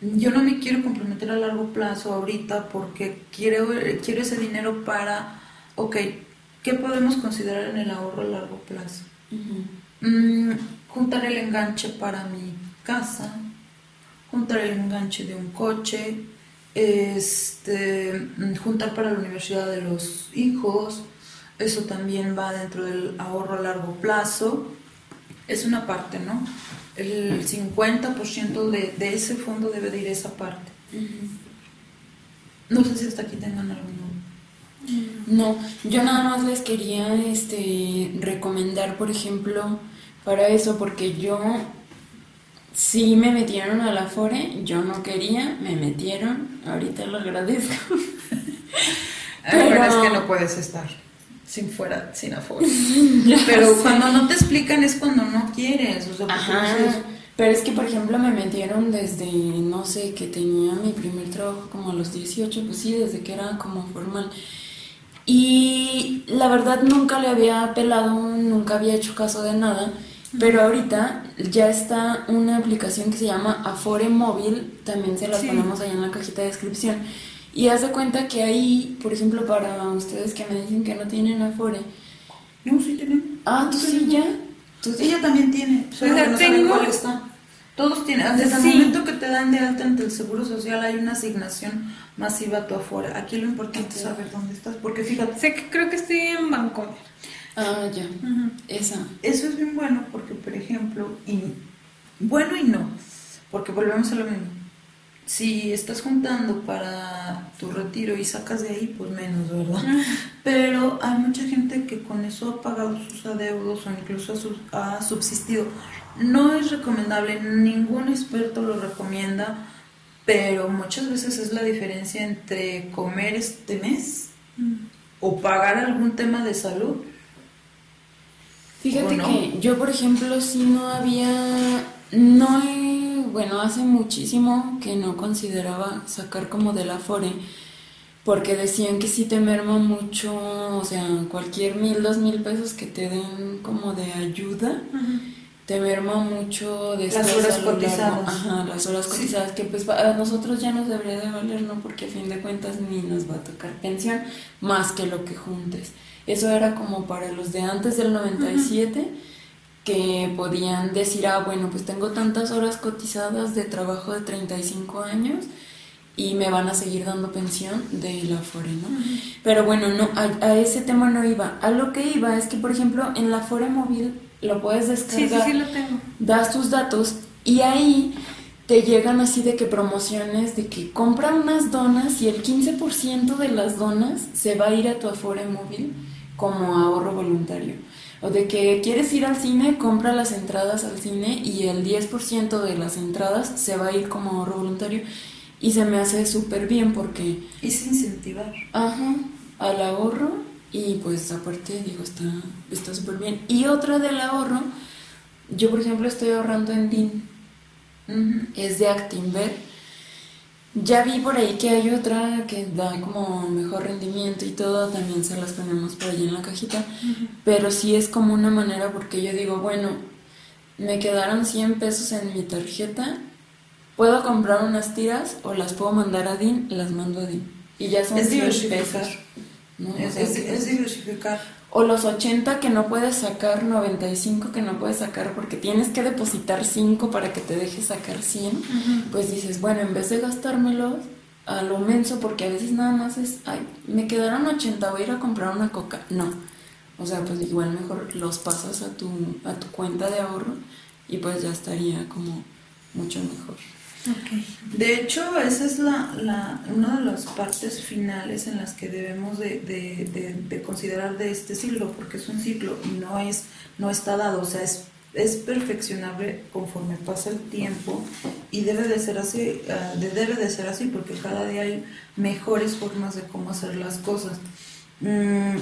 yo no me quiero comprometer a largo plazo ahorita porque quiero, quiero ese dinero para, ok, ¿qué podemos considerar en el ahorro a largo plazo? Mm, juntar el enganche para mi casa, juntar el enganche de un coche, este, mm, juntar para la universidad de los hijos, eso también va dentro del ahorro a largo plazo. Es una parte, ¿no? El 50% de, de ese fondo debe de ir a esa parte. No sé si hasta aquí tengan alguno. No, yo nada más les quería este recomendar, por ejemplo, para eso, porque yo sí me metieron a la Fore, yo no quería, me metieron, ahorita lo agradezco. Pero es que no puedes estar sin fuera, sin aforo. Pero cuando no te explican es cuando no quieres. O sea, Ajá, pero es que por ejemplo me metieron desde, no sé, que tenía mi primer trabajo como a los 18, pues sí, desde que era como formal. Y la verdad nunca le había apelado, nunca había hecho caso de nada, pero ahorita ya está una aplicación que se llama Afore Móvil, también se las Sí. ponemos ahí en la cajita de descripción. Y haz de cuenta que ahí, por ejemplo, para ustedes que me dicen que no tienen Afore, no, sí tenemos. ah, tú sí ya, tú sí. Ella también tiene, solo O sea, que no saben tengo- cuál está. Todos tienen, desde Sí. el momento que te dan de alta ante el Seguro Social hay una asignación masiva a tu afora. Aquí lo importante es saber dónde estás, porque fíjate, Sé que creo que estoy en Bancomer. Ah, ya, Ujú. esa. eso es bien bueno porque, por ejemplo, y, bueno y no, porque volvemos a lo mismo. Si estás juntando para tu retiro y sacas de ahí, pues menos, ¿verdad? Pero hay mucha gente que con eso ha pagado sus adeudos o incluso ha, sub- ha subsistido. No es recomendable, ningún experto lo recomienda, pero muchas veces es la diferencia entre comer este mes o pagar algún tema de salud. Fíjate que yo, por ejemplo, sí no había, no he, bueno, hace muchísimo que no consideraba sacar como del Afore, porque decían que sí te merma mucho, o sea, cualquier mil, dos mil pesos que te den como de ayuda, te merma mucho de Las horas cotizadas. Ajá, las horas Sí. cotizadas, que pues a nosotros ya nos debería de valer, ¿no? Porque a fin de cuentas ni nos va a tocar pensión más que lo que juntes. Eso era como para los de antes del 97 que podían decir, ah, bueno, pues tengo tantas horas cotizadas de trabajo de 35 años y me van a seguir dando pensión de la FORE, ¿no? Pero bueno, no, a, a ese tema no iba. A lo que iba es que, por ejemplo, en la FORE móvil lo puedes Sí, sí, descargar sí lo tengo. das tus datos y ahí te llegan así de que promociones de que compra unas donas y el 15% de las donas se va a ir a tu Afore móvil como ahorro voluntario. O de que quieres ir al cine, compra las entradas al cine y el 10% de las entradas se va a ir como ahorro voluntario. Y se me hace súper bien porque Es incentivar. Ajá, al ahorro y pues aparte digo, está está súper bien. Y otra del ahorro, yo por ejemplo estoy ahorrando en DIN, es de Actinver. Ya vi por ahí que hay otra que da como mejor rendimiento y todo, también se las ponemos por ahí en la cajita, pero sí es como una manera porque yo digo, bueno, me quedaron 100 pesos en mi tarjeta, puedo comprar unas tiras o las puedo mandar a DIN, las mando a DIN. Y ya son Es 100 diversificar. pesos. ¿no? O Es, sea, es- que- es diversificar. O los 80 que no puedes sacar, 95 que no puedes sacar porque tienes que depositar 5 para que te deje sacar 100, pues dices, bueno, en vez de gastármelos, a lo menso porque a veces nada más es, ay, me quedaron 80, voy a ir a comprar una coca. No. O sea, pues igual mejor los pasas a tu, a tu cuenta de ahorro y pues ya estaría como mucho mejor. De hecho, esa es la, una de las partes finales en las que debemos de, de, de, de considerar de este ciclo, porque es un ciclo y no, es, no está dado, o sea, es, es perfeccionable conforme pasa el tiempo y debe de ser así, ah, de- debe de ser así, porque cada día hay mejores formas de cómo hacer las cosas. Mm,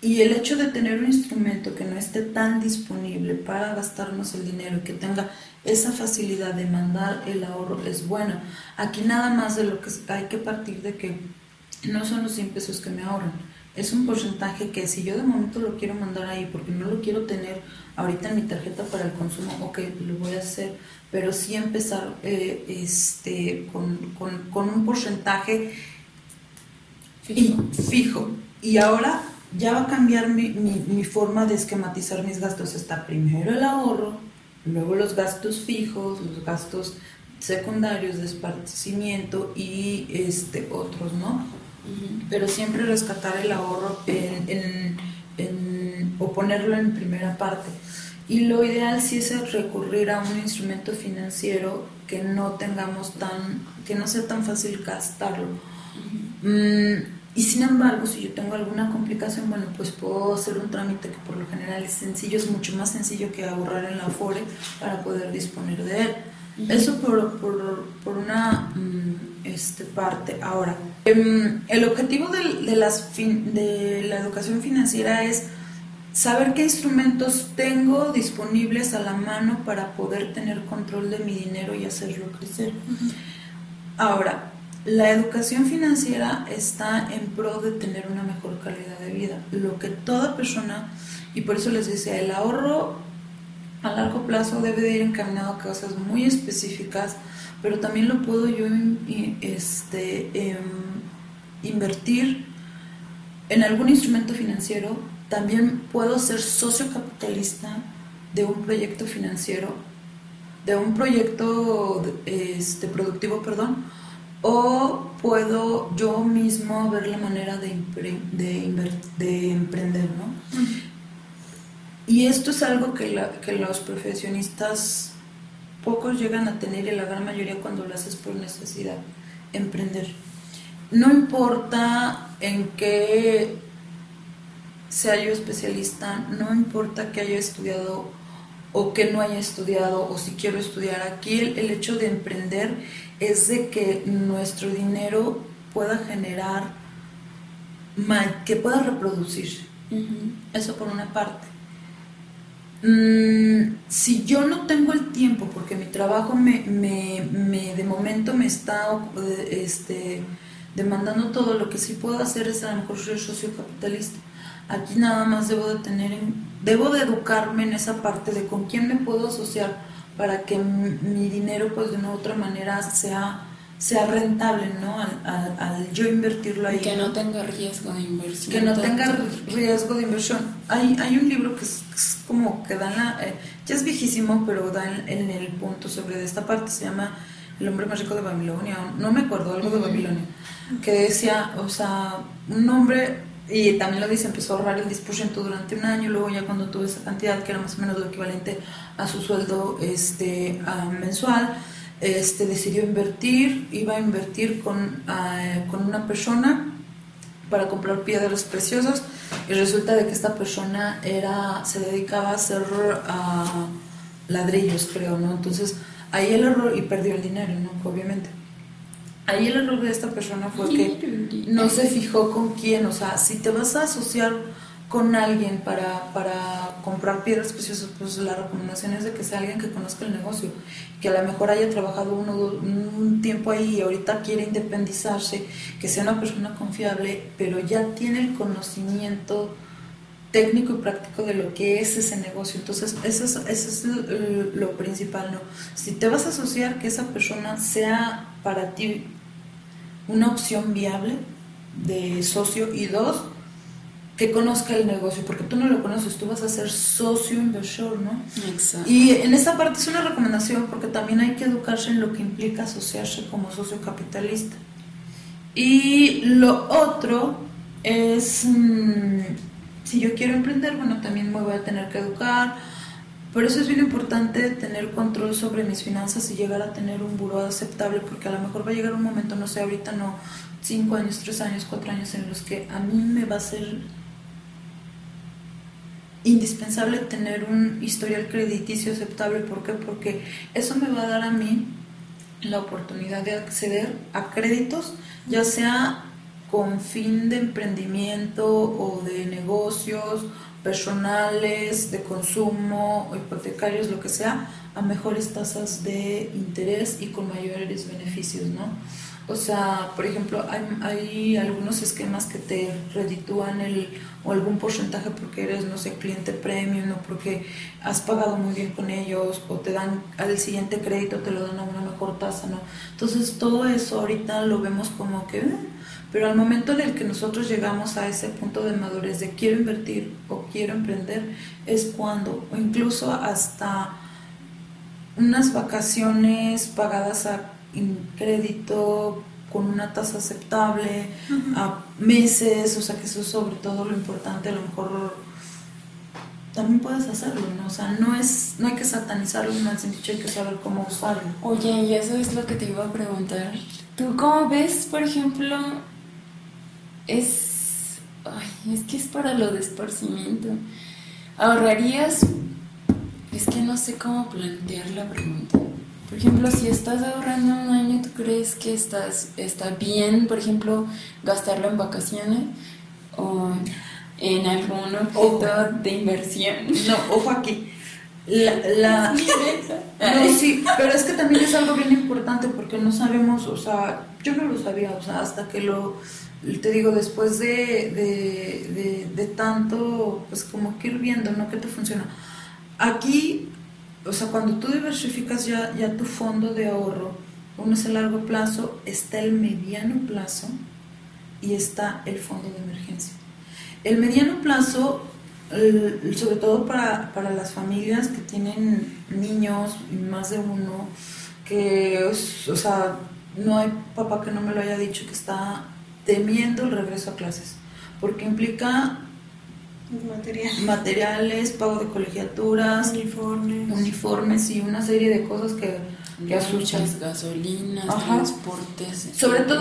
y el hecho de tener un instrumento que no esté tan disponible para gastarnos el dinero y que tenga esa facilidad de mandar el ahorro es bueno. Aquí nada más de lo que hay que partir de que no son los 100 pesos que me ahorran. Es un porcentaje que si yo de momento lo quiero mandar ahí porque no lo quiero tener ahorita en mi tarjeta para el consumo, ok, lo voy a hacer, pero sí empezar eh, este, con, con, con un porcentaje y fijo. Y ahora ya va a cambiar mi, mi, mi forma de esquematizar mis gastos. Está primero el ahorro, luego los gastos fijos, los gastos secundarios de esparcimiento y este otros, ¿no? Pero siempre rescatar el ahorro en, en- en- o ponerlo en primera parte. Y lo ideal sí es recurrir a un instrumento financiero que no tengamos tan, que no sea tan fácil gastarlo. Mm, y sin embargo, si yo tengo alguna complicación, bueno, pues puedo hacer un trámite que por lo general es sencillo, es mucho más sencillo que ahorrar en la Afore para poder disponer de él. Eso por, por, por una mm, este, parte. Ahora, em, el objetivo del- de, las fin- de la educación financiera es saber qué instrumentos tengo disponibles a la mano para poder tener control de mi dinero y hacerlo crecer. Ahora, la educación financiera está en pro de tener una mejor calidad de vida. Lo que toda persona, y por eso les decía, el ahorro a largo plazo debe de ir encaminado a cosas muy específicas, pero también lo puedo yo este, em, invertir en algún instrumento financiero. También puedo ser socio capitalista de un proyecto financiero, de un proyecto este, productivo, perdón, o puedo yo mismo ver la manera de, de, emprender, ¿no? Y esto es algo que, la- que los profesionistas pocos llegan a tener y la gran mayoría cuando lo haces por necesidad, emprender. No importa en qué sea yo especialista, no importa que haya estudiado o que no haya estudiado o si quiero estudiar. Aquí el, el hecho de emprender es de que nuestro dinero pueda generar, que pueda reproducirse. Eso por una parte. Mm, si yo no tengo el tiempo, porque mi trabajo me, me- me- de momento me está este, demandando todo, lo que sí puedo hacer es a lo mejor ser socio capitalista. Aquí nada más debo de tener, en- debo de educarme en esa parte de con quién me puedo asociar para que mi, dinero pues de una u otra manera sea, sea rentable, ¿no? Al, al- al yo invertirlo ahí. Que no tenga riesgo de inversión. Que no tenga riesgo de inversión. Hay, hay un libro que es, es como que da en la, eh, ya es viejísimo, pero da en, en el punto sobre esta parte, se llama El hombre más rico de Babilonia, no me acuerdo, algo de. Babilonia, que decía, o sea, un hombre, y también lo dice, empezó a ahorrar el 10% durante un año, luego ya cuando tuvo esa cantidad, que era más o menos lo equivalente a su sueldo este, mensual, este, decidió invertir, iba a invertir con, con una persona para comprar piedras preciosas y resulta de que esta persona era se dedicaba a hacer ah, ladrillos creo no entonces ahí el error y perdió el dinero no obviamente ahí el error de esta persona fue que no se fijó con quién o sea si te vas a asociar con alguien para, para comprar piedras preciosas, pues la recomendación es de que sea alguien que conozca el negocio, que a lo mejor haya trabajado uno, un tiempo ahí y ahorita quiere independizarse, que sea una persona confiable, pero ya tiene el conocimiento técnico y práctico de lo que es ese negocio. Entonces, eso es, eso es l- lo principal, ¿no? Si te vas a asociar, que esa persona sea para ti una opción viable de socio y dos, que conozca el negocio, porque tú no lo conoces, tú vas a ser socio inversor, ¿no? Exacto. Y en esta parte es una recomendación porque también hay que educarse en lo que implica asociarse como socio capitalista. Y lo otro es, mm, si yo quiero emprender, bueno, también me voy a tener que educar. Por eso es bien importante tener control sobre mis finanzas y llegar a tener un buró aceptable, porque a lo mejor va a llegar un momento, no sé, ahorita no, cinco años, tres años, cuatro años, en los que a mí me va a ser indispensable tener un historial crediticio aceptable. ¿Por qué? Porque eso me va a dar a mí la oportunidad de acceder a créditos, ya sea con fin de emprendimiento o de negocios personales, de consumo, o hipotecarios, lo que sea, a mejores tasas de interés y con mayores beneficios, ¿no? O sea, por ejemplo, hay, hay algunos esquemas que te reditúan el, o algún porcentaje porque eres, no sé, cliente premium o porque has pagado muy bien con ellos o te dan al siguiente crédito, te lo dan a una mejor tasa, ¿no? Entonces, todo eso ahorita lo vemos como que... "Eh", pero al momento en el que nosotros llegamos a ese punto de madurez de quiero invertir o quiero emprender, es cuando, o incluso hasta unas vacaciones pagadas a en crédito con una tasa aceptable a meses, o sea que eso es sobre todo lo importante, a lo mejor también puedes hacerlo, ¿no? O sea, no es, no hay que satanizarlo, no es dicho, hay que saber cómo usarlo. Oye, y eso es lo que te iba a preguntar. ¿Tú cómo ves, por ejemplo, es... Ay, es que es para lo de esparcimiento. ¿Ahorrarías? Es que no sé cómo plantear la pregunta. Por ejemplo, si estás ahorrando un año, ¿tú crees que estás, está bien, por ejemplo, gastarlo en vacaciones o en algún objeto de inversión? No, ojo aquí. La, la- no, sí, pero es que también es algo bien importante porque no sabemos, o sea, yo no lo sabía, o sea, hasta que lo, te digo, después de, de, de, de tanto, pues como que ir viendo, ¿no? ¿Qué te funciona? Aquí, o sea, cuando tú diversificas ya, ya tu fondo de ahorro, uno es el largo plazo, está el mediano plazo y está el fondo de emergencia. El mediano plazo, el- sobre todo para, para las familias que tienen niños, más de uno, que, o sea, no hay papá que no me lo haya dicho que está temiendo el regreso a clases, porque implica Material. materiales, pago de colegiaturas, Uniformes. uniformes y una serie de cosas que, que asustan. Gasolinas, Ajá. transportes. Sobre todo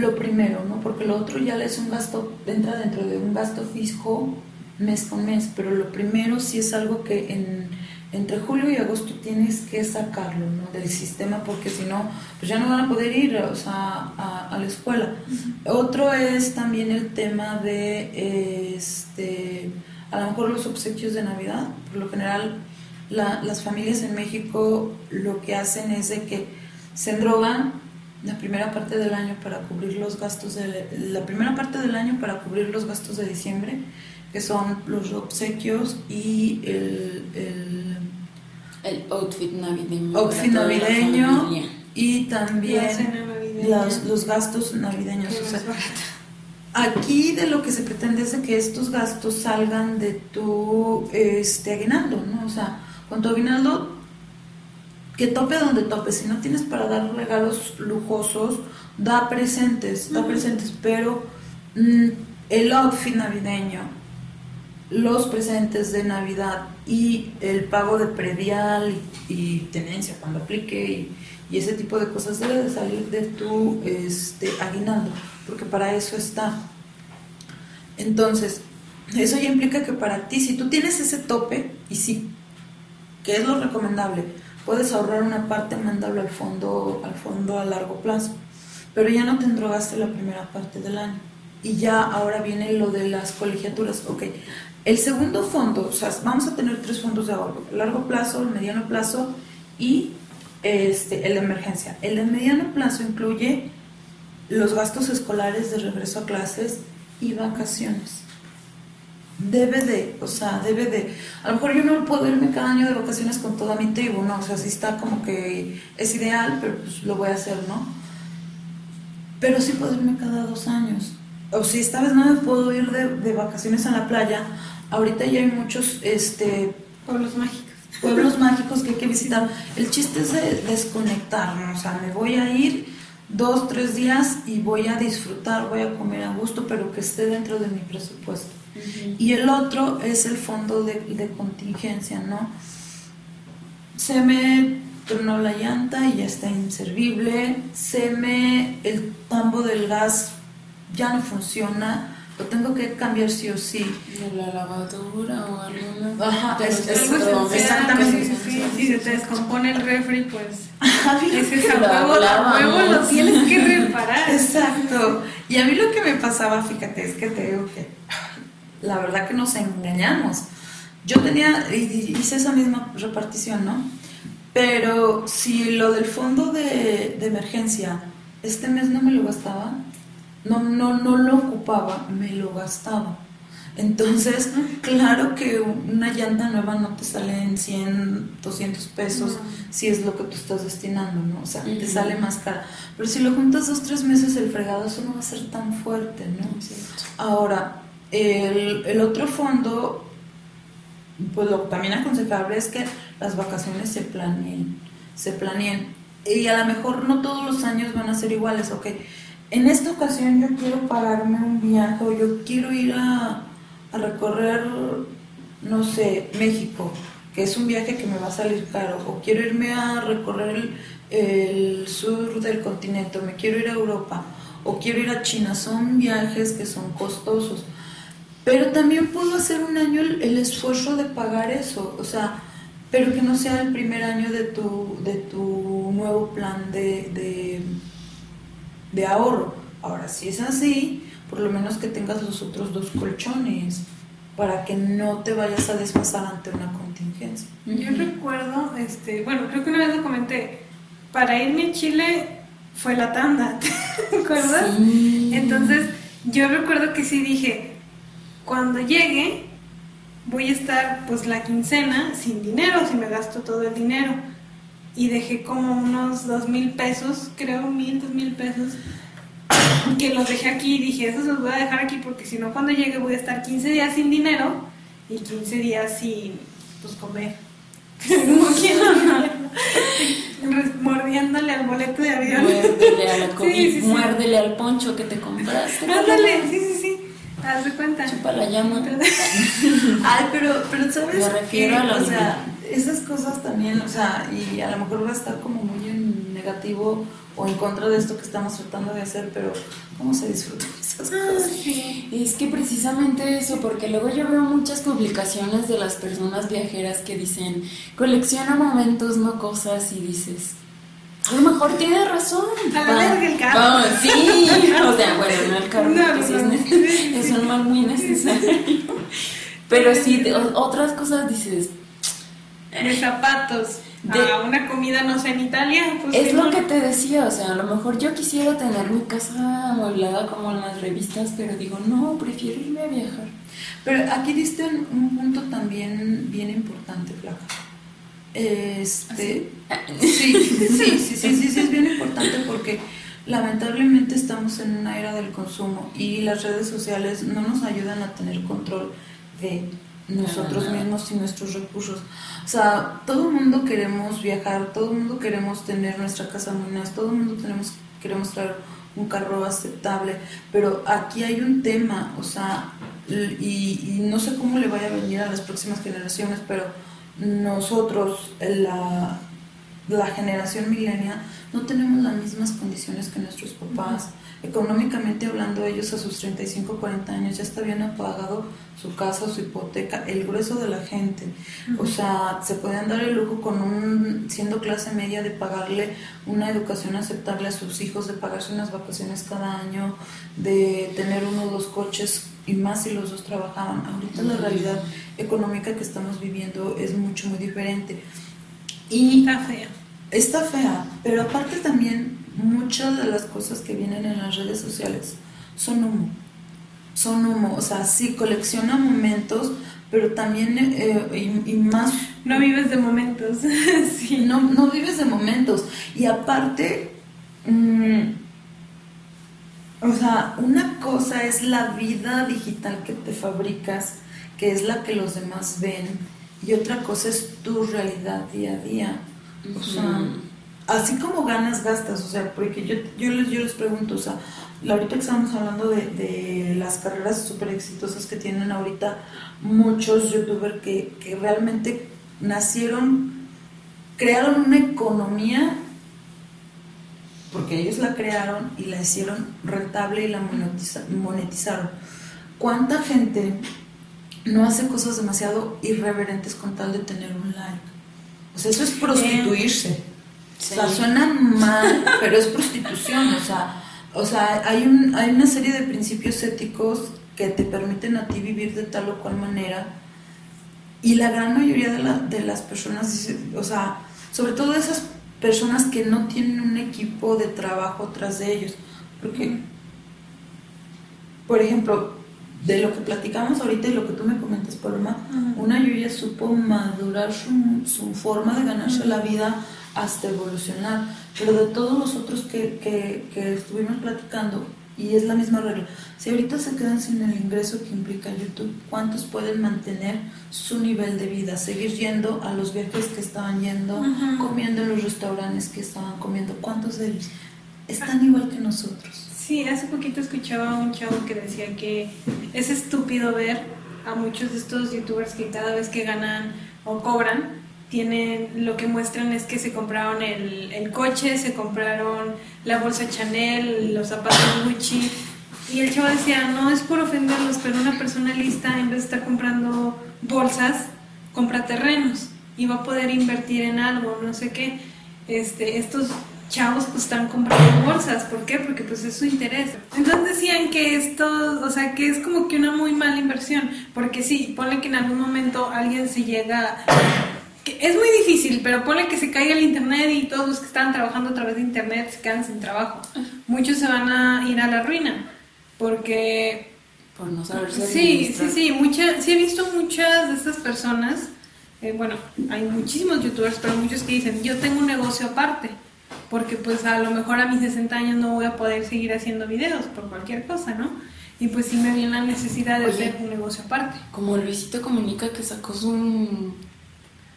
lo primero, ¿no? Porque lo otro ya es un gasto, entra dentro de un gasto fijo mes con mes, pero lo primero sí es algo que en, entre julio y agosto tienes que sacarlo, ¿no? Del sistema, porque si no, pues ya no van a poder ir, o sea, a, a la escuela. Otro es también el tema de, este, a lo mejor los obsequios de Navidad, por lo general la- las familias en México lo que hacen es de que se endrogan la primera parte del año para cubrir los gastos de la primera parte del año para cubrir los gastos de diciembre que son los obsequios y el, el El outfit navideño. outfit para toda la navideño y también La las- los gastos navideños o sea. Aquí de lo que se pretende es de que estos gastos salgan de tu este, aguinaldo, ¿no? O sea, con tu aguinaldo, que tope donde tope. Si no tienes para dar regalos lujosos, da presentes, da presentes, pero mm, el outfit navideño, los presentes de Navidad y el pago de predial y, tenencia cuando aplique y, y ese tipo de cosas debe de salir de tu este, aguinaldo, porque para eso está. Entonces, eso ya implica que para ti, si tú tienes ese tope, y sí, que es lo recomendable, puedes ahorrar una parte, mandarlo al fondo, al fondo a largo plazo, pero ya no te endrogaste la primera parte del año. Y ya ahora viene lo de las colegiaturas. Ok, el segundo fondo, o sea, vamos a tener tres fondos de ahorro, el largo plazo, el mediano plazo y este, el de emergencia. El de mediano plazo incluye los gastos escolares de regreso a clases y vacaciones. Debe de, o sea, debe de. A lo mejor yo no puedo irme cada año de vacaciones con toda mi tribu, ¿no? O sea, sí está como que es ideal, pero pues lo voy a hacer, ¿no? Pero sí puedo irme cada dos años. o si esta vez no me puedo ir de, de vacaciones a la playa, ahorita ya hay muchos este, Pueblos mágicos. pueblos mágicos que hay que visitar. El chiste es de desconectarnos, o sea, me voy a ir dos, tres días y voy a disfrutar, voy a comer a gusto, pero que esté dentro de mi presupuesto. Y el otro es el fondo de, de contingencia, ¿no? Se me tronó la llanta y ya está inservible, se me, el tambo del gas ya no funciona, lo tengo que cambiar sí o sí. De la lavadura o alguna. Ajá, es- es- electrodomésticos. exactamente. Sí, sí. Si se te descompone el refri, pues ese es huevo, huevo lo tienes que reparar. Exacto. Y a mí lo que me pasaba, fíjate, es que te digo que la verdad que nos engañamos. Yo tenía, hice esa misma repartición, ¿no? Pero si lo del fondo de, de emergencia este mes no me lo gastaba, no, no, no lo ocupaba, me lo gastaba. Entonces, claro que una llanta nueva no te sale en 100, 200 pesos si es lo que tú estás destinando, ¿no? O sea, te sale más cara. Pero si lo juntas dos, tres meses el fregado, eso no va a ser tan fuerte, ¿no? Ahora, el, el otro fondo, pues lo también aconsejable es que las vacaciones se planeen, se planeen. Y a lo mejor no todos los años van a ser iguales, ok. En esta ocasión yo quiero pagarme un viaje o yo quiero ir a, a recorrer, no sé, México, que es un viaje que me va a salir caro, o quiero irme a recorrer el, sur del continente, o me quiero ir a Europa, o quiero ir a China. Son viajes que son costosos. Pero también puedo hacer un año el, esfuerzo de pagar eso, o sea, pero que no sea el primer año de tu, de tu nuevo plan de, de ahorro. Ahora, si es así, por lo menos que tengas los otros dos colchones para que no te vayas a desfasar ante una contingencia. Yo recuerdo, este, bueno, creo que una vez lo comenté, para irme a Chile fue la tanda, ¿te acuerdas? Sí. Entonces, yo recuerdo que sí dije, cuando llegue, voy a estar pues la quincena sin dinero, si me gasto todo el dinero. Y dejé como unos dos mil pesos, creo, mil, dos mil pesos, que los dejé aquí y dije, esos los voy a dejar aquí porque si no cuando llegue voy a estar 15 días sin dinero y 15 días sin, pues, comer. Como mordiéndole al boleto de avión. Muérdele a la Sí, COVID, sí, sí. muérdele al poncho que te compraste. Ándale, sí, sí, sí. Haz de cuenta. Chupa la llama. Ay, pero, pero ¿sabes Me refiero a O sea, esas cosas también, o sea, y a lo mejor va a estar como muy en negativo o en contra de esto que estamos tratando de hacer, pero ¿cómo se disfrutan esas cosas? Es que precisamente eso, porque luego yo veo muchas publicaciones de las personas viajeras que dicen, colecciona momentos, no cosas, y dices, a lo mejor tiene razón. A la el carro. va, sí, o sea, bueno, no el carro, No, sí es, es un mal muy necesario. Pero sí, otras cosas dices, De zapatos De- a una comida, no sé, en Italia. Pues, Es lo no. que te decía, o sea, a lo mejor yo quisiera tener mi casa amueblada como en las revistas, pero digo, no, prefiero irme a viajar. Pero aquí diste un, un punto también bien importante, Flaca. Este, sí, sí, sí, sí, sí, sí, es bien importante porque lamentablemente estamos en una era del consumo y las redes sociales no nos ayudan a tener control de nosotros mismos y nuestros recursos. O sea, todo el mundo queremos viajar, todo el mundo queremos tener nuestra casa muy nice, todo el mundo tenemos, queremos traer un carro aceptable, pero aquí hay un tema, o sea, y, y no sé cómo le vaya a venir a las próximas generaciones, pero nosotros, la, la generación milenia, no tenemos las mismas condiciones que nuestros papás. Económicamente hablando, ellos a sus 35, 40 años ya está bien pagado su casa, su hipoteca, el grueso de la gente. O sea, se pueden dar el lujo con un, siendo clase media, de pagarle una educación aceptable a sus hijos, de pagarse unas vacaciones cada año, de tener uno o dos coches y más si los dos trabajaban. Ahorita la realidad económica que estamos viviendo es mucho, muy diferente. Y Está fea. Está fea, pero aparte también muchas de las cosas que vienen en las redes sociales son humo. Son humo, o sea, sí colecciona momentos, pero también, eh, y, y más, No vives de momentos. sí. no, no vives de momentos. Y aparte, mm, O sea, una cosa es la vida digital que te fabricas, que es la que los demás ven, y otra cosa es tu realidad día a día. O sea, así como ganas, gastas. O sea, porque yo, yo, les, yo les pregunto, o sea, ahorita que estamos hablando de, de las carreras súper exitosas que tienen ahorita muchos youtubers que, que realmente nacieron, crearon una economía porque ellos la crearon y la hicieron rentable y la monetiza- monetizaron. ¿Cuánta gente no hace cosas demasiado irreverentes con tal de tener un like? O sea, eso es prostituirse. O sea, Sí. suena mal, pero es prostitución. O sea, o sea hay, un, hay una serie de principios éticos que te permiten a ti vivir de tal o cual manera. Y la gran mayoría de, la- de las personas, o sea, sobre todo esas personas que no tienen un equipo de trabajo tras de ellos. Porque, por ejemplo, de lo que platicamos ahorita y lo que tú me comentas, Paloma, una Yuya supo madurar su, su forma de ganarse la vida hasta evolucionar. Pero de todos los otros que, que, que estuvimos platicando, y es la misma regla, si ahorita se quedan sin el ingreso que implica YouTube, ¿cuántos pueden mantener su nivel de vida? Seguir yendo a los viajes que estaban yendo, comiendo en los restaurantes que estaban comiendo. ¿Cuántos de ellos están igual que nosotros? Sí, hace poquito escuchaba a un chavo que decía que es estúpido ver a muchos de estos youtubers que cada vez que ganan o cobran, tienen lo que muestran es que se compraron el, el coche, se compraron la bolsa Chanel, los zapatos Gucci. Y el chavo decía, no es por ofenderlos, pero una persona lista en vez de estar comprando bolsas, compra terrenos y va a poder invertir en algo, no sé qué. Este, estos chavos pues están comprando bolsas, ¿por qué? Porque pues es su interés. Entonces decían que esto, o sea, que es como que una muy mala inversión, porque sí, ponle que en algún momento alguien se llega que es muy difícil, pero ponle que se caiga el internet y todos los que están trabajando a través de internet se quedan sin trabajo. Muchos se van a ir a la ruina, porque Por no saberse Sí, sí, administrar. sí, mucha, sí he visto muchas de estas personas, eh, bueno, hay muchísimos youtubers, pero muchos que dicen, yo tengo un negocio aparte, porque pues a lo mejor a mis 60 años no voy a poder seguir haciendo videos por cualquier cosa, ¿no? Y pues sí me viene la necesidad de Oye. hacer un negocio aparte. Como Luisito Comunica que sacó su,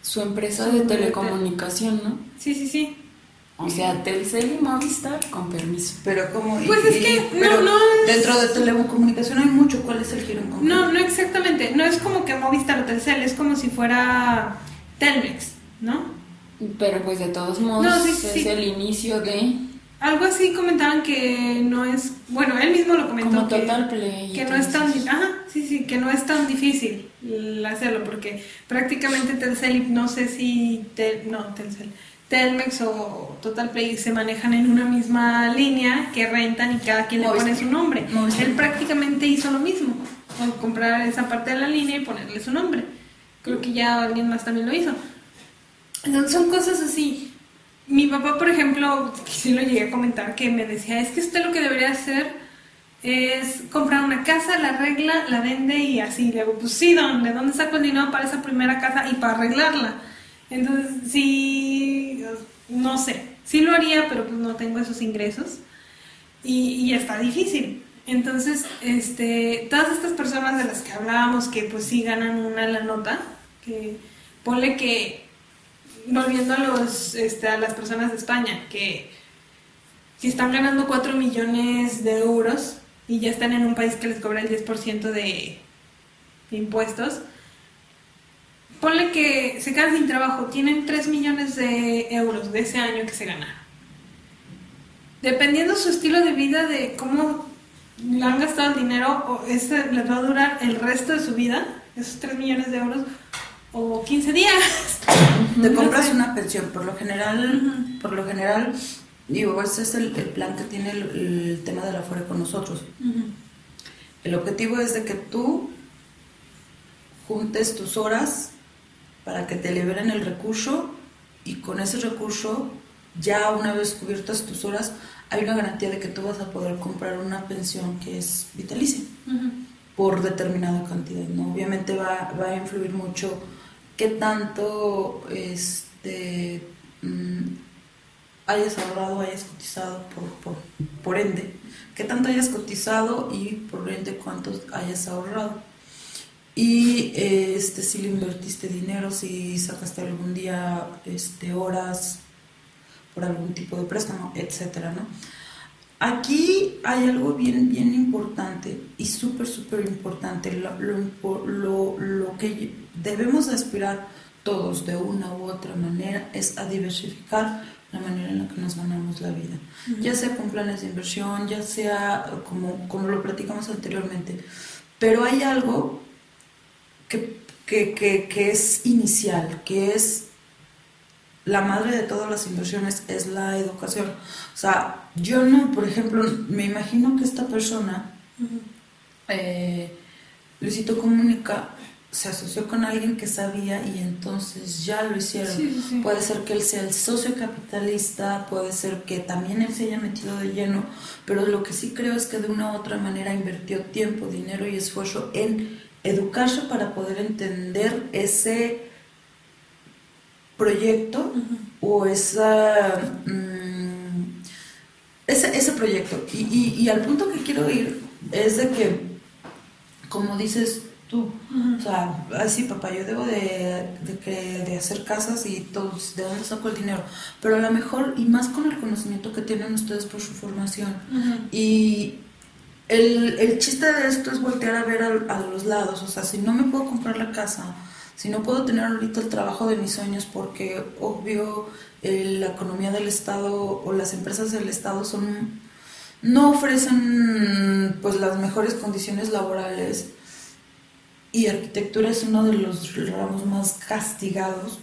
su empresa de telecomunicación, ¿no? Sí, sí, sí. O sea, Telcel y Movistar con permiso. Pero como... y- Pues es y- que no- pero no es- dentro de telecomunicación hay mucho. ¿Cuál es el giro en concreto? No, no exactamente, no es como que Movistar o Telcel, es como si fuera Telmex, ¿no? Pero pues de todos modos No, sí, sí, es sí. el inicio de Algo así comentaban que no es, bueno, él mismo lo comentó como que, Total Play. que no es tan, ajá, sí, sí, que no es tan difícil hacerlo porque prácticamente Telcel, no sé si Tel, no Telcel, Telmex o Total Play se manejan en una misma línea que rentan y cada quien le pone su nombre. Movistar. Él prácticamente hizo lo mismo, con comprar esa parte de la línea y ponerle su nombre. Creo que ya alguien más también lo hizo. Entonces son cosas así. Mi papá, por ejemplo, sí lo llegué a comentar, que me decía, es que usted lo que debería hacer es comprar una casa, la arregla, la vende y así. Le digo, pues sí, ¿dónde? ¿Dónde saco el dinero para esa primera casa y para arreglarla? Entonces, sí, no sé, sí lo haría, pero pues no tengo esos ingresos y, y está difícil. Entonces, este, todas estas personas de las que hablábamos que pues sí ganan una la nota, que ponle que volviendo a los este, las personas de España que si están ganando 4 millones de euros y ya están en un país que les cobra el 10% de impuestos, ponle que se quedan sin trabajo, tienen 3 millones de euros de ese año que se ganaron. Dependiendo su estilo de vida, de cómo han gastado el dinero, o les va a durar el resto de su vida, esos 3 millones de euros, o 15 días. Te compras una pensión, por lo general, por lo general, digo, ese es el, el plan que tiene el, el tema de la fuera con nosotros. El objetivo es de que tú juntes tus horas para que te liberen el recurso y con ese recurso, ya una vez cubiertas tus horas, hay una garantía de que tú vas a poder comprar una pensión que es vitalicia por determinada cantidad, ¿no? Obviamente va, va a influir mucho qué tanto este, mm, hayas ahorrado, hayas cotizado, por, por, por ende, qué tanto hayas cotizado y por ende cuánto hayas ahorrado. Y este, si le invertiste dinero, si sacaste algún día este, horas por algún tipo de préstamo, etcétera, ¿no? Aquí hay algo bien, bien importante y súper, súper importante, lo, lo, lo que debemos aspirar todos de una u otra manera es a diversificar la manera en la que nos ganamos la vida, ya sea con planes de inversión, ya sea como, como lo platicamos anteriormente, pero hay algo que, que, que, que es inicial, que es la madre de todas las inversiones es la educación. O sea, yo no, por ejemplo, me imagino que esta persona, eh, Luisito Comunica, se asoció con alguien que sabía y entonces ya lo hicieron. Sí, sí, sí. Puede ser que él sea el socio capitalista, puede ser que también él se haya metido de lleno, pero lo que sí creo es que de una u otra manera invirtió tiempo, dinero y esfuerzo en educarse para poder entender ese proyecto o esa, mm, ese, ese proyecto. Y, y, y al punto que quiero ir es de que, como dices tú, o sea, así papá, yo debo de, de, de hacer casas y todos, ¿de dónde saco el dinero? Pero a lo mejor, y más con el conocimiento que tienen ustedes por su formación, y el, el chiste de esto es voltear a ver a, a los lados, o sea, si no me puedo comprar la casa, si no puedo tener ahorita el trabajo de mis sueños porque obvio eh, la economía del Estado o las empresas del Estado son no ofrecen pues las mejores condiciones laborales y arquitectura es uno de los ramos más castigados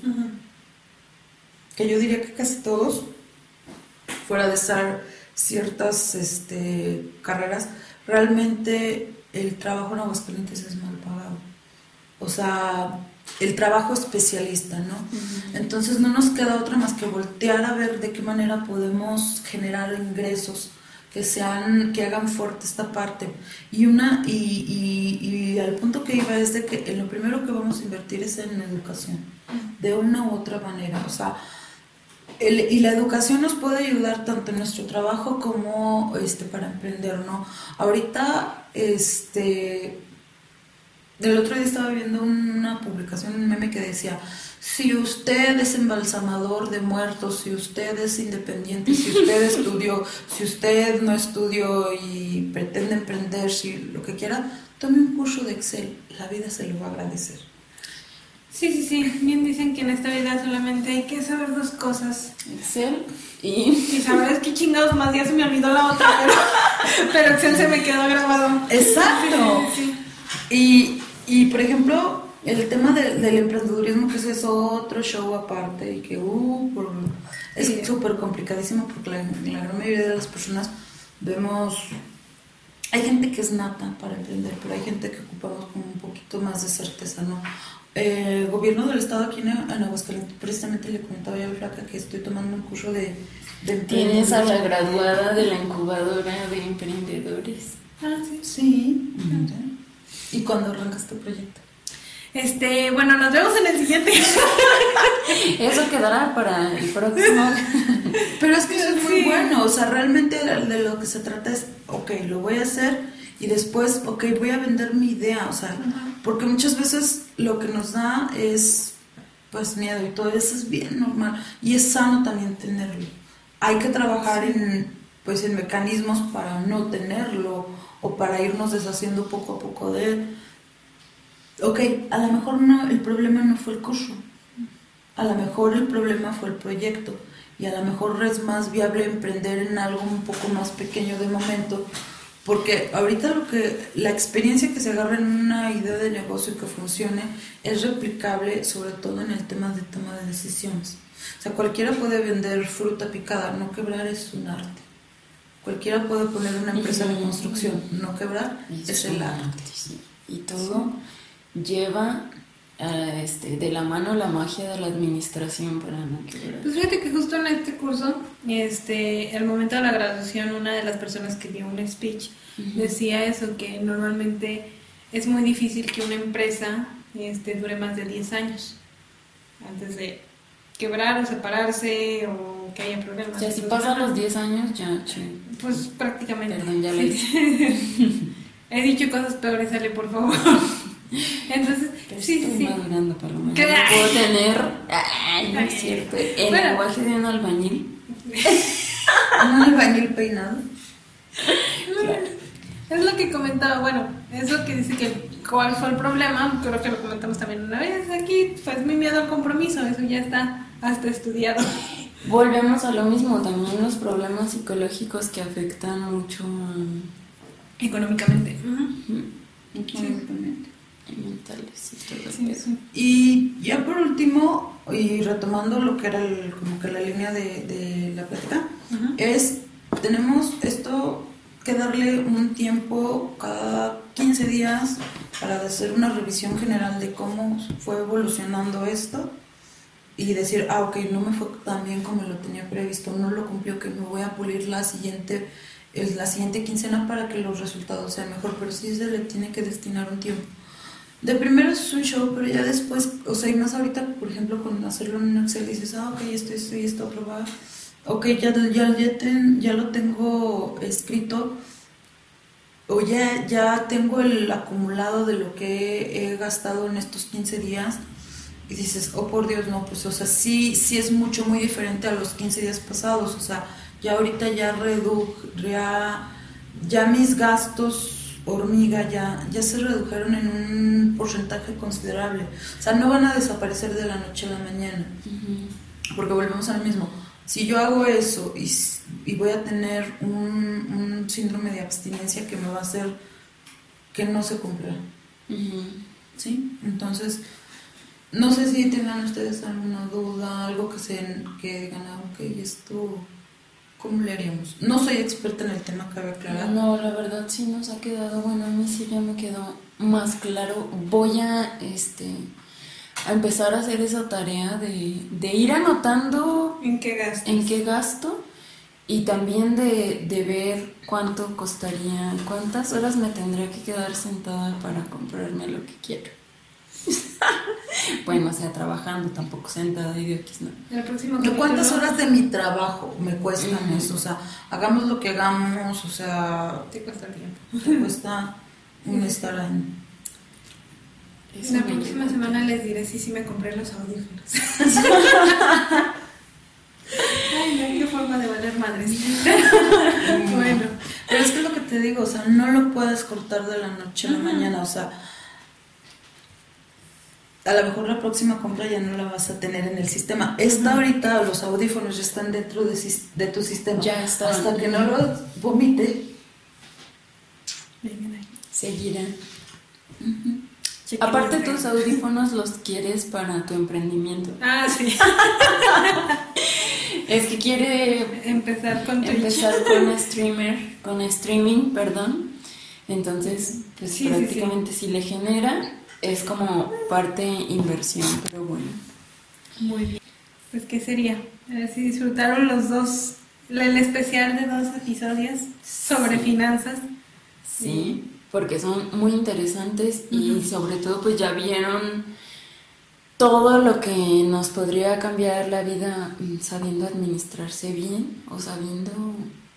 que yo diría que casi todos, fuera de estar ciertas este, carreras, realmente el trabajo en Aguascalientes es mal pagado. O sea, el trabajo especialista, ¿no? Entonces no nos queda otra más que voltear a ver de qué manera podemos generar ingresos que sean, que hagan fuerte esta parte. Y una, y, y, y al punto que iba es de que en lo primero que vamos a invertir es en educación, de una u otra manera. O sea, el- y la educación nos puede ayudar tanto en nuestro trabajo como este, para emprender, ¿no? Ahorita, este, del otro día estaba viendo una publicación, un meme que decía, si usted es embalsamador de muertos, si usted es independiente, si usted estudió, si usted no estudió y pretende emprender, si lo que quiera, tome un curso de Excel, la vida se lo va a agradecer. Sí, sí, sí. Bien dicen que en esta vida solamente hay que saber dos cosas. Excel y Y saber es que chingados más, ya se me olvidó la otra, pero, pero Excel se me quedó grabado. Exacto. Sí, Y, y por ejemplo, el tema de- del emprendedurismo, que ese es otro show aparte y que uh, por- es Sí. súper complicadísimo porque la, la gran mayoría de las personas vemos... Hay gente que es nata para emprender, pero hay gente que ocupamos como un poquito más de certeza, ¿no? El gobierno del estado aquí en, en Aguascalientes, precisamente le comentaba yo a Flaca que estoy tomando un curso de, de tienes a la graduada de la incubadora de emprendedores. Ah, sí. Sí. ¿Y cuándo arrancas tu proyecto? Este, bueno, nos vemos en el siguiente. Eso quedará para el próximo. Pero es que eso es muy Sí. bueno, o sea, realmente de, de lo que se trata es, ok, lo voy a hacer y después, ok, voy a vender mi idea, o sea, porque muchas veces lo que nos da es, pues, miedo y todo eso es bien normal y es sano también tenerlo. Hay que trabajar en, pues, en mecanismos para no tenerlo o para irnos deshaciendo poco a poco de él. Ok, a lo mejor no, el problema no fue el curso, a lo mejor el problema fue el proyecto y a lo mejor es más viable emprender en algo un poco más pequeño de momento porque ahorita lo que la experiencia que se agarra en una idea de negocio que funcione es replicable sobre todo en el tema de toma de decisiones. O sea, cualquiera puede vender fruta picada, no quebrar es un arte. Cualquiera puede poner una empresa de construcción, no quebrar es el arte. Y todo lleva a, este, de la mano la magia de la administración para no quebrar. Pues fíjate que justo en este curso, este, al momento de la graduación, una de las personas que dio un speech decía eso, que normalmente es muy difícil que una empresa este, dure más de 10 años antes de quebrar o separarse o que haya problemas. Sea, si pasan los 10 años, ya, che. Pues prácticamente. Perdón, ya lo Sí. He dicho cosas peores, sale, por favor. Entonces, sí, sí, Estoy sí. madurando, Paloma. ¿Qué? No puedo tener. Ay, no es cierto. El Bueno. lenguaje de un albañil. Un albañil peinado. Es lo que comentaba, bueno, es lo que dice que cuál fue el problema, creo que lo comentamos también una vez aquí, pues mi miedo al compromiso, eso ya está hasta estudiado. Volvemos a lo mismo, también los problemas psicológicos que afectan mucho Económicamente. A mentales y todo el Sí, pedo. sí. Y ya por último, y retomando lo que era el- como que la línea de, de la plática, Ujú. es, tenemos esto que darle un tiempo cada 15 días para hacer una revisión general de cómo fue evolucionando esto y decir, ah, ok, no me fue tan bien como lo tenía previsto, no lo cumplió, que me voy a pulir la siguiente, la siguiente quincena para que los resultados sean mejor, pero sí se le tiene que destinar un tiempo. De primero es un show, pero ya después, o sea, y más ahorita, por ejemplo, con hacerlo en un Excel, dices, ah, ok, esto, esto y esto aprobado. Ok, ya, ya, ya, ten- ya lo tengo escrito. O ya, ya tengo el acumulado de lo que he gastado en estos 15 días. Y dices, oh por Dios, no, pues, o sea, sí, sí es mucho, muy diferente a los 15 días pasados. O sea, ya ahorita ya redu ya, ya mis gastos hormiga ya, ya se redujeron en un porcentaje considerable. O sea, no van a desaparecer de la noche a la mañana. Porque volvemos al mismo. Si yo hago eso y, y voy a tener un, un síndrome de abstinencia que me va a hacer que no se cumpla. ¿Sí? Entonces, no sé si tengan ustedes alguna duda, algo que se que digan, ah, ok, esto, ¿cómo le haríamos? No soy experta en el tema, cabe aclarar. No, la verdad sí nos ha quedado, bueno, a mí sí ya me quedó más claro. Voy a, este, a empezar a hacer esa tarea de, de ir anotando ¿En qué gastas? en qué gasto y también de, de ver cuánto costaría, cuántas horas me tendría que quedar sentada para comprarme lo que quiero. bueno, o sea, trabajando, tampoco sentada y de X, ¿no? El próximo ¿De ¿Cuántas horas de mi trabajo me cuestan Ujú. eso? O sea, hagamos lo que hagamos, o sea, Te cuesta el tiempo. te cuesta un estar en... Eso La próxima semana les diré si sí me compré los audífonos. Ay, no, qué forma de valer madres. bueno, Pero es que es lo que te digo, o sea, no lo puedes cortar de la noche a la mañana, o sea, a lo mejor la próxima compra ya no la vas a tener en el sistema. Esta ahorita, los audífonos ya están dentro de, sis- de tu sistema. Ya están. Hasta que no lo vomite. Seguirán. Aparte tus audífonos los quieres para tu emprendimiento. Ah, sí. Es que quiere Empezar con Twitch. empezar con streamer, con streaming, perdón. Entonces, pues Sí, sí, prácticamente si le genera es como parte inversión, pero bueno. Muy bien. Pues, ¿qué sería? A ver si disfrutaron los dos, el especial de dos episodios sobre finanzas. Sí, porque son muy interesantes y sobre todo pues ya vieron todo lo que nos podría cambiar la vida mm, sabiendo administrarse bien o sabiendo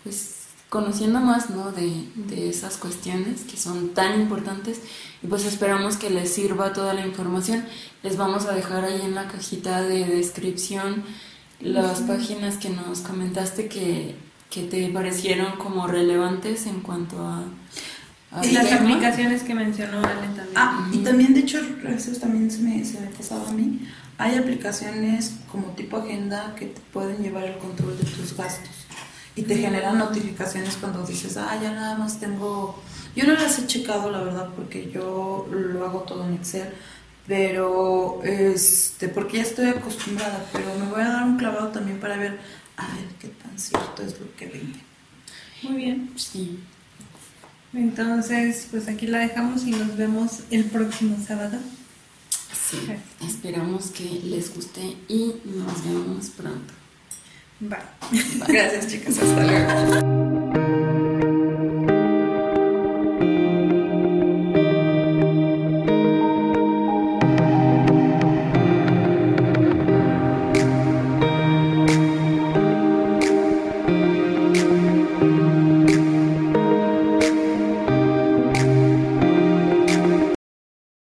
pues conociendo más ¿no? de, de esas cuestiones que son tan importantes y pues esperamos que les sirva toda la información. Les vamos a dejar ahí en la cajita de descripción las páginas que nos comentaste que, que te parecieron como relevantes en cuanto a... a Y las tema. aplicaciones que mencionó Ale también. Ah, y también, de hecho, eso también se me, se me pasaba a mí. Hay aplicaciones como tipo agenda que te pueden llevar el control de tus gastos y te generan notificaciones cuando dices, ah, ya nada más tengo. Yo no las he checado, la verdad, porque yo lo hago todo en Excel, pero este, porque ya estoy acostumbrada, pero me voy a dar un clavado también para ver, a ver qué tan cierto es lo que vende. Muy bien. Sí. Entonces, pues aquí la dejamos y nos vemos el próximo sábado. Sí, esperamos que les guste y nos vemos pronto. Bye. Gracias, chicas, hasta luego.